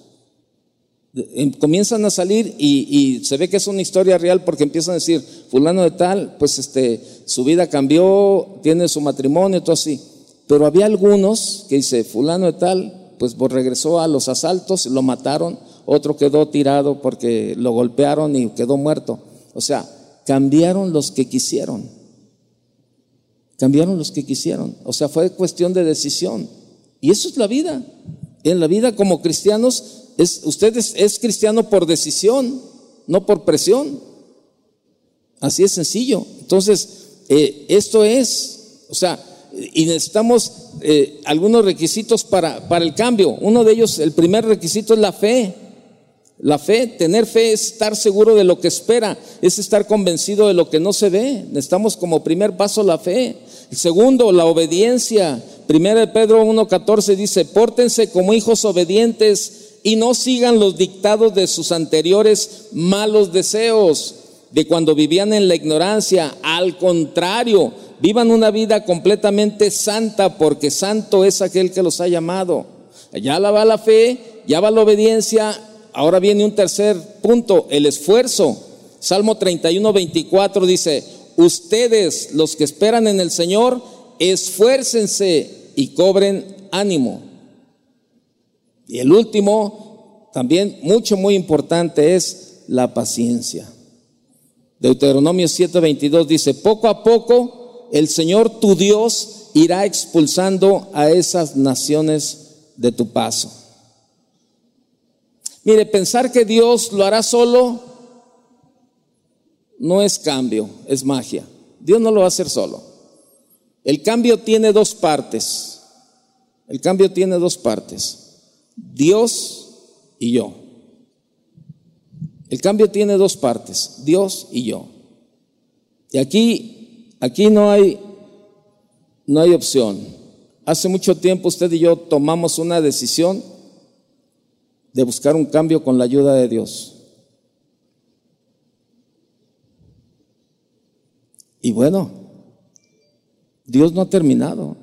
Em, comienzan a salir y, se ve que es una historia real porque empiezan a decir, fulano de tal, pues este, su vida cambió, tiene su matrimonio, todo así. Pero había algunos que dice, fulano de tal, pues regresó a los asaltos, lo mataron, otro quedó tirado porque lo golpearon y quedó muerto. O sea, cambiaron los que quisieron. Cambiaron los que quisieron. O sea, fue cuestión de decisión. Y eso es la vida. En la vida como cristianos, es, usted es, cristiano por decisión, no por presión. Así es sencillo. Entonces, eh, esto es, o sea, y necesitamos eh, algunos requisitos para, para el cambio. Uno de ellos, el primer requisito es la fe. La fe, tener fe es estar seguro de lo que espera, es estar convencido de lo que no se ve. Necesitamos como primer paso la fe. El segundo, la obediencia. Primera de Pedro 1.14 dice, pórtense como hijos obedientes y no sigan los dictados de sus anteriores malos deseos de cuando vivían en la ignorancia. Al contrario, Vivan una vida completamente santa porque santo es aquel que los ha llamado. Ya la va la fe, ya va la obediencia. Ahora viene un tercer punto, el esfuerzo. Salmo 31, 24 dice, ustedes los que esperan en el Señor, esfuércense y cobren ánimo. Y el último, también mucho, muy importante, es la paciencia. Deuteronomio 7:22 dice, poco a poco el Señor tu Dios irá expulsando a esas naciones de tu paso. Mire, pensar que Dios lo hará solo no es cambio, es magia. Dios no lo va a hacer solo. El cambio tiene dos partes. El cambio tiene dos partes. Dios y yo. El cambio tiene dos partes, Dios y yo. Y aquí, aquí no hay, no hay opción. Hace mucho tiempo usted y yo tomamos una decisión de buscar un cambio con la ayuda de Dios. Y bueno, Dios no ha terminado,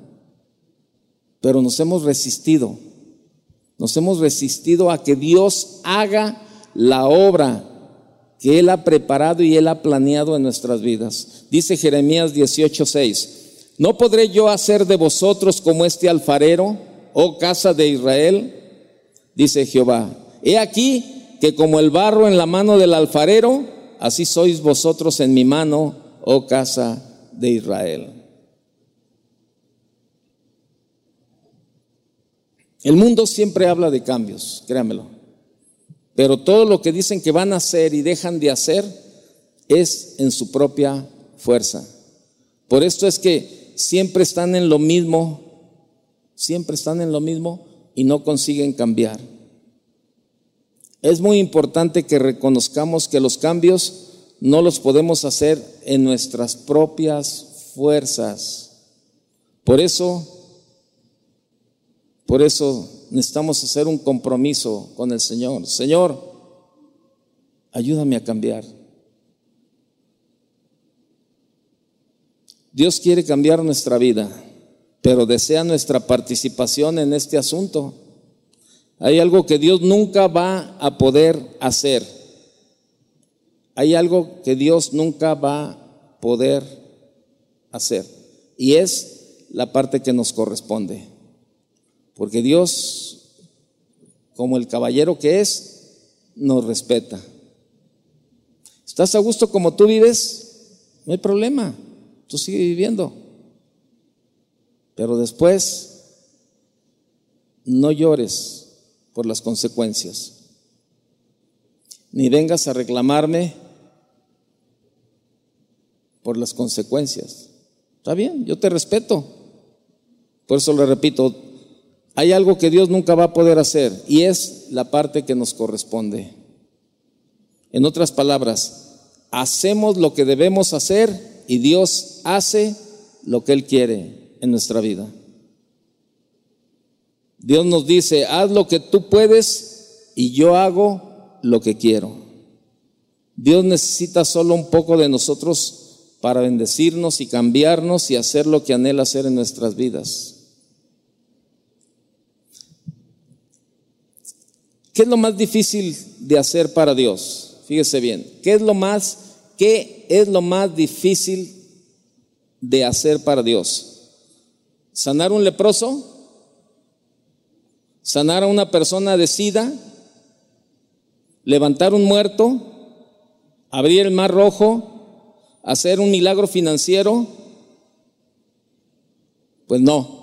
pero nos hemos resistido. Nos hemos resistido a que Dios haga la obra que Él ha preparado y Él ha planeado en nuestras vidas. Dice Jeremías 18:6, ¿no podré yo hacer de vosotros como este alfarero, oh casa de Israel? Dice Jehová, he aquí que como el barro en la mano del alfarero, así sois vosotros en mi mano, oh casa de Israel. El mundo siempre habla de cambios, créamelo. Pero todo lo que dicen que van a hacer y dejan de hacer es en su propia fuerza. Por esto es que siempre están en lo mismo, siempre están en lo mismo y no consiguen cambiar. Es muy importante que reconozcamos que los cambios no los podemos hacer en nuestras propias fuerzas. Por eso, por eso necesitamos hacer un compromiso con el Señor. Señor, ayúdame a cambiar. Dios quiere cambiar nuestra vida, pero desea nuestra participación en este asunto. Hay algo que Dios nunca va a poder hacer. Hay algo que Dios nunca va a poder hacer. Y es la parte que nos corresponde. Porque Dios, como el caballero que es, nos respeta. ¿Estás a gusto como tú vives? No hay problema. Tú sigue viviendo. Pero después, no llores por las consecuencias. Ni vengas a reclamarme por las consecuencias. Está bien, yo te respeto. Por eso le repito, hay algo que Dios nunca va a poder hacer y es la parte que nos corresponde. En otras palabras, hacemos lo que debemos hacer y Dios hace lo que Él quiere en nuestra vida. Dios nos dice, haz lo que tú puedes y yo hago lo que quiero. Dios necesita solo un poco de nosotros para bendecirnos y cambiarnos y hacer lo que anhela hacer en nuestras vidas. ¿Qué es lo más difícil de hacer para Dios? Fíjese bien, ¿qué es lo más, qué es lo más difícil de hacer para Dios? ¿Sanar un leproso? ¿Sanar a una persona de sida? ¿Levantar un muerto? ¿Abrir el mar rojo? ¿Hacer un milagro financiero? Pues no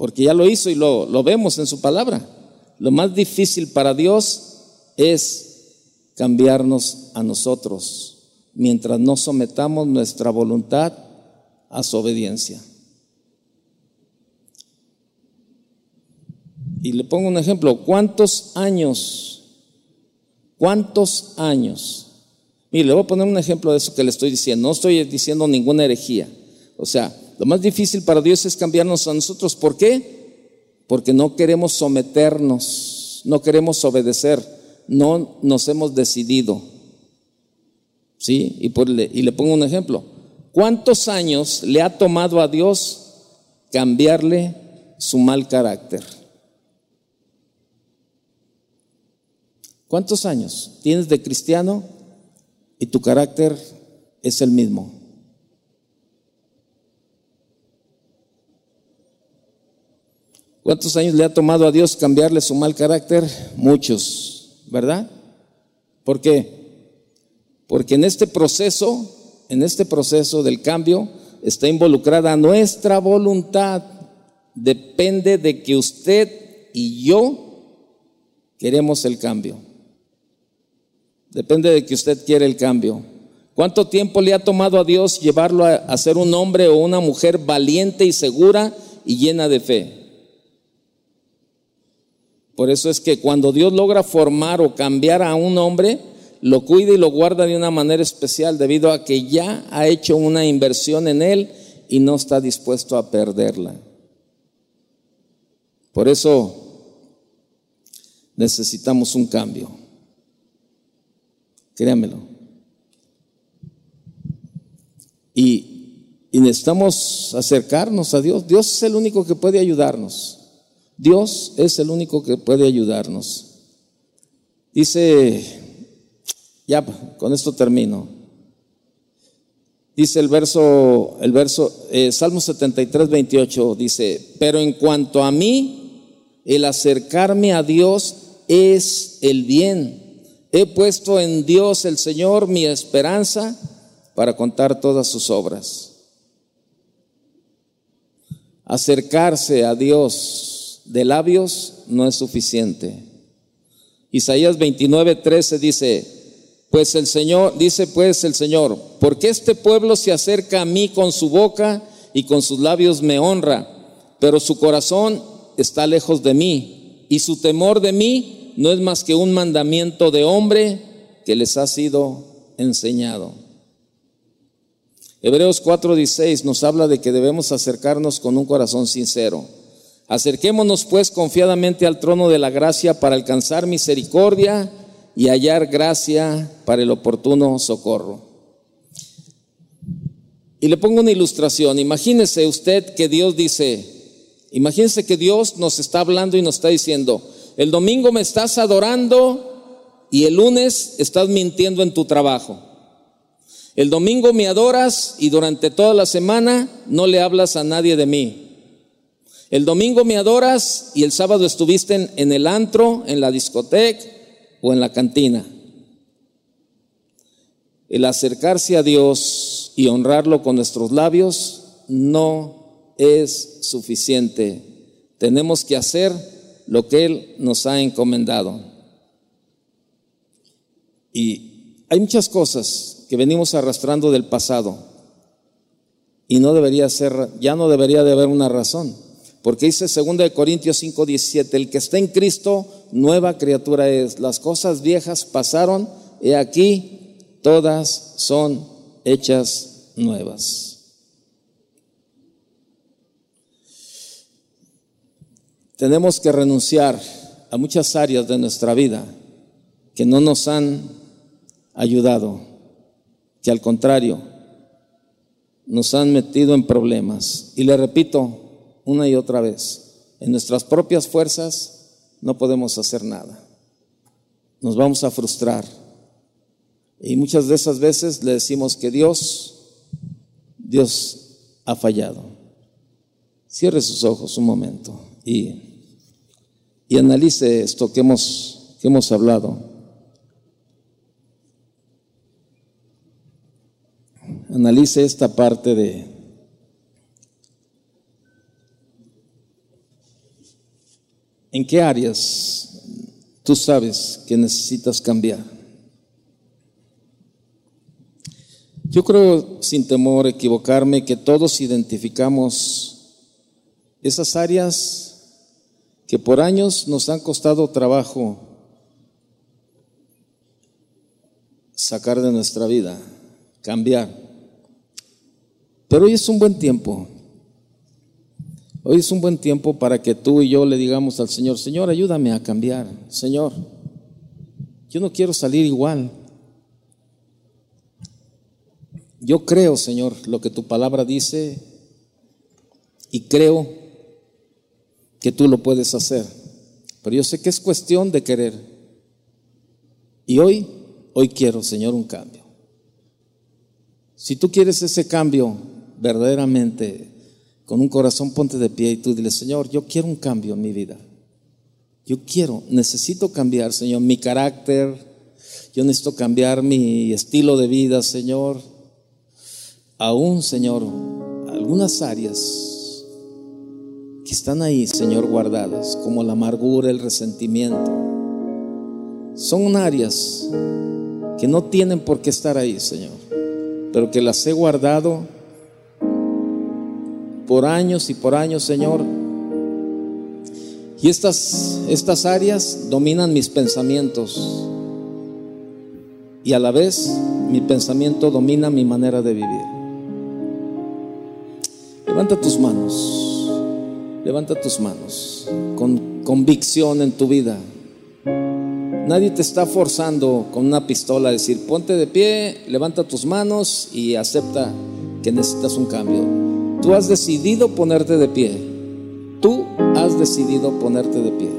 porque ya lo hizo y lo, lo vemos en su palabra. Lo más difícil para Dios es cambiarnos a nosotros mientras no sometamos nuestra voluntad a su obediencia. Y le pongo un ejemplo, ¿cuántos años? ¿Cuántos años? Mire, le voy a poner un ejemplo de eso que le estoy diciendo. No estoy diciendo ninguna herejía. O sea, lo más difícil para Dios es cambiarnos a nosotros. ¿Por qué? Porque no queremos someternos, no queremos obedecer, no nos hemos decidido. ¿Sí? Y, y le pongo un ejemplo. ¿Cuántos años le ha tomado a Dios cambiarle su mal carácter? ¿Cuántos años tienes de cristiano y tu carácter es el mismo? ¿Cuántos años le ha tomado a Dios cambiarle su mal carácter? Muchos, ¿verdad? ¿Por qué? Porque en este proceso, en este proceso del cambio, está involucrada nuestra voluntad. Depende de que usted y yo queremos el cambio. Depende de que usted quiere el cambio. ¿Cuánto tiempo le ha tomado a Dios llevarlo a, a ser un hombre o una mujer valiente y segura y llena de fe? Por eso es que cuando Dios logra formar o cambiar a un hombre, lo cuida y lo guarda de una manera especial debido a que ya ha hecho una inversión en él y no está dispuesto a perderla. Por eso necesitamos un cambio. Créamelo. Y, y necesitamos acercarnos a Dios. Dios es el único que puede ayudarnos. Dios es el único que puede ayudarnos. Dice, ya con esto termino. Dice el verso, el verso, eh, Salmo 73, 28, dice, pero en cuanto a mí, el acercarme a Dios es el bien. He puesto en Dios el Señor mi esperanza para contar todas sus obras. Acercarse a Dios de labios no es suficiente. Isaías 29, 13 dice, pues el Señor, dice pues el Señor, porque este pueblo se acerca a mí con su boca y con sus labios me honra, pero su corazón está lejos de mí y su temor de mí no es más que un mandamiento de hombre que les ha sido enseñado. Hebreos 4:16 nos habla de que debemos acercarnos con un corazón sincero. Acerquémonos pues confiadamente al trono de la gracia para alcanzar misericordia y hallar gracia para el oportuno socorro. Y le pongo una ilustración. Imagínese usted que Dios dice, imagínese que Dios nos está hablando y nos está diciendo, el domingo me estás adorando y el lunes estás mintiendo en tu trabajo. El domingo me adoras y durante toda la semana no le hablas a nadie de mí. El domingo me adoras y el sábado estuviste en, el antro, en la discoteca o en la cantina. El acercarse a Dios y honrarlo con nuestros labios no es suficiente. Tenemos que hacer lo que Él nos ha encomendado. Y hay muchas cosas que venimos arrastrando del pasado y no debería ser, ya no debería de haber una razón. Porque dice 2 Corintios 5, 17, el que está en Cristo, nueva criatura es. Las cosas viejas pasaron y aquí todas son hechas nuevas. Tenemos que renunciar a muchas áreas de nuestra vida que no nos han ayudado, que al contrario nos han metido en problemas. Y le repito, una y otra vez. En nuestras propias fuerzas no podemos hacer nada. Nos vamos a frustrar. Y muchas de esas veces le decimos que Dios, Dios ha fallado. Cierre sus ojos un momento y, y analice esto que hemos, que hemos hablado. Analice esta parte de, ¿En qué áreas tú sabes que necesitas cambiar? Yo creo, sin temor a equivocarme, que todos identificamos esas áreas que por años nos han costado trabajo sacar de nuestra vida, cambiar. Pero hoy es un buen tiempo Hoy es un buen tiempo para que tú y yo le digamos al Señor, Señor, ayúdame a cambiar. Señor, yo no quiero salir igual. Yo creo, Señor, lo que tu palabra dice y creo que tú lo puedes hacer. Pero yo sé que es cuestión de querer. Y hoy, hoy quiero, Señor, un cambio. Si tú quieres ese cambio verdaderamente con un corazón, ponte de pie y tú dile, Señor, yo quiero un cambio en mi vida. Yo quiero, necesito cambiar, Señor, mi carácter. Yo necesito cambiar mi estilo de vida, Señor. Aún, Señor, algunas áreas que están ahí, Señor, guardadas, como la amargura, el resentimiento. Son áreas que no tienen por qué estar ahí, Señor, pero que las he guardado por años y por años, Señor. Y estas, estas áreas dominan mis pensamientos. Y a la vez mi pensamiento domina mi manera de vivir. Levanta tus manos. Levanta tus manos con convicción en tu vida. Nadie te está forzando con una pistola a decir, ponte de pie, levanta tus manos y acepta que necesitas un cambio. Tú has decidido ponerte de pie. Tú has decidido ponerte de pie.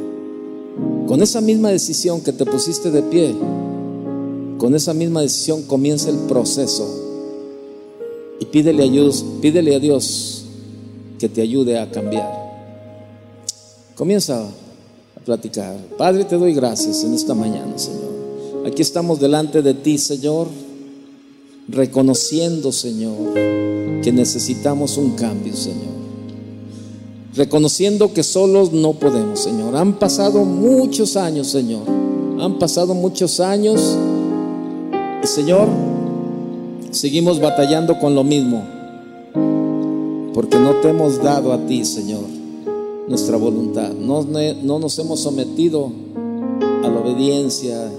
Con esa misma decisión que te pusiste de pie, con esa misma decisión comienza el proceso. Y pídele a Dios, pídele a Dios que te ayude a cambiar. Comienza a platicar. Padre, te doy gracias en esta mañana, Señor. Aquí estamos delante de ti, Señor, reconociendo, Señor, que necesitamos un cambio, Señor. Reconociendo que solos no podemos, Señor. Han pasado muchos años, Señor. Han pasado muchos años. Y, Señor, seguimos batallando con lo mismo porque no te hemos dado a ti, Señor, nuestra voluntad. No, no nos hemos sometido a la obediencia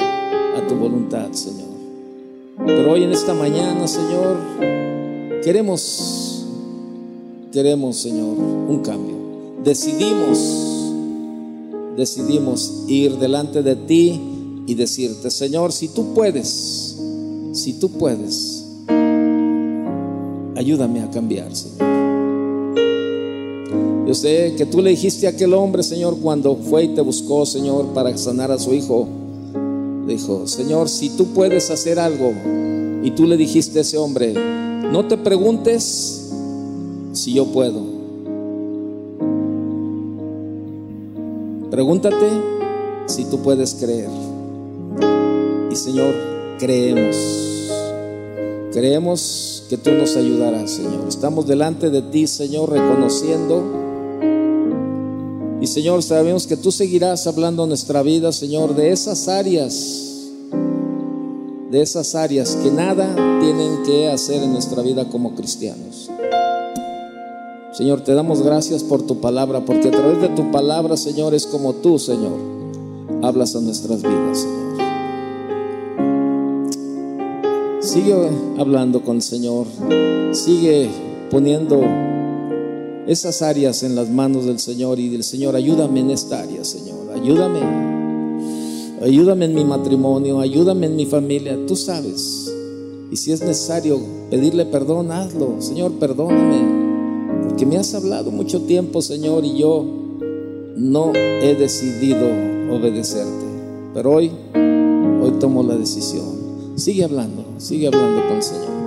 a tu voluntad, Señor. Pero hoy en esta mañana, Señor, queremos, queremos, Señor, un cambio. Decidimos, decidimos ir delante de ti y decirte, Señor, si tú puedes, si tú puedes, ayúdame a cambiar, Señor. Yo sé que tú le dijiste a aquel hombre, Señor, cuando fue y te buscó, Señor, para sanar a su hijo. Dijo, Señor, si tú puedes hacer algo, y tú le dijiste a ese hombre, no te preguntes si yo puedo. Pregúntate si tú puedes creer. Y Señor, creemos. Creemos que tú nos ayudarás, Señor. Estamos delante de ti, Señor, reconociendo y Señor, sabemos que tú seguirás hablando nuestra vida, Señor, de esas áreas, de esas áreas que nada tienen que hacer en nuestra vida como cristianos. Señor, te damos gracias por tu palabra, porque a través de tu palabra, Señor, es como tú, Señor, hablas a nuestras vidas, Señor. Sigue hablando con el Señor, sigue poniendo esas áreas en las manos del Señor y del Señor, ayúdame en esta área, Señor, ayúdame. Ayúdame en mi matrimonio, ayúdame en mi familia, tú sabes. Y si es necesario pedirle perdón, hazlo. Señor, perdóname, porque me has hablado mucho tiempo, Señor, y yo no he decidido obedecerte. Pero hoy, hoy tomo la decisión. Sigue hablando, sigue hablando con el Señor.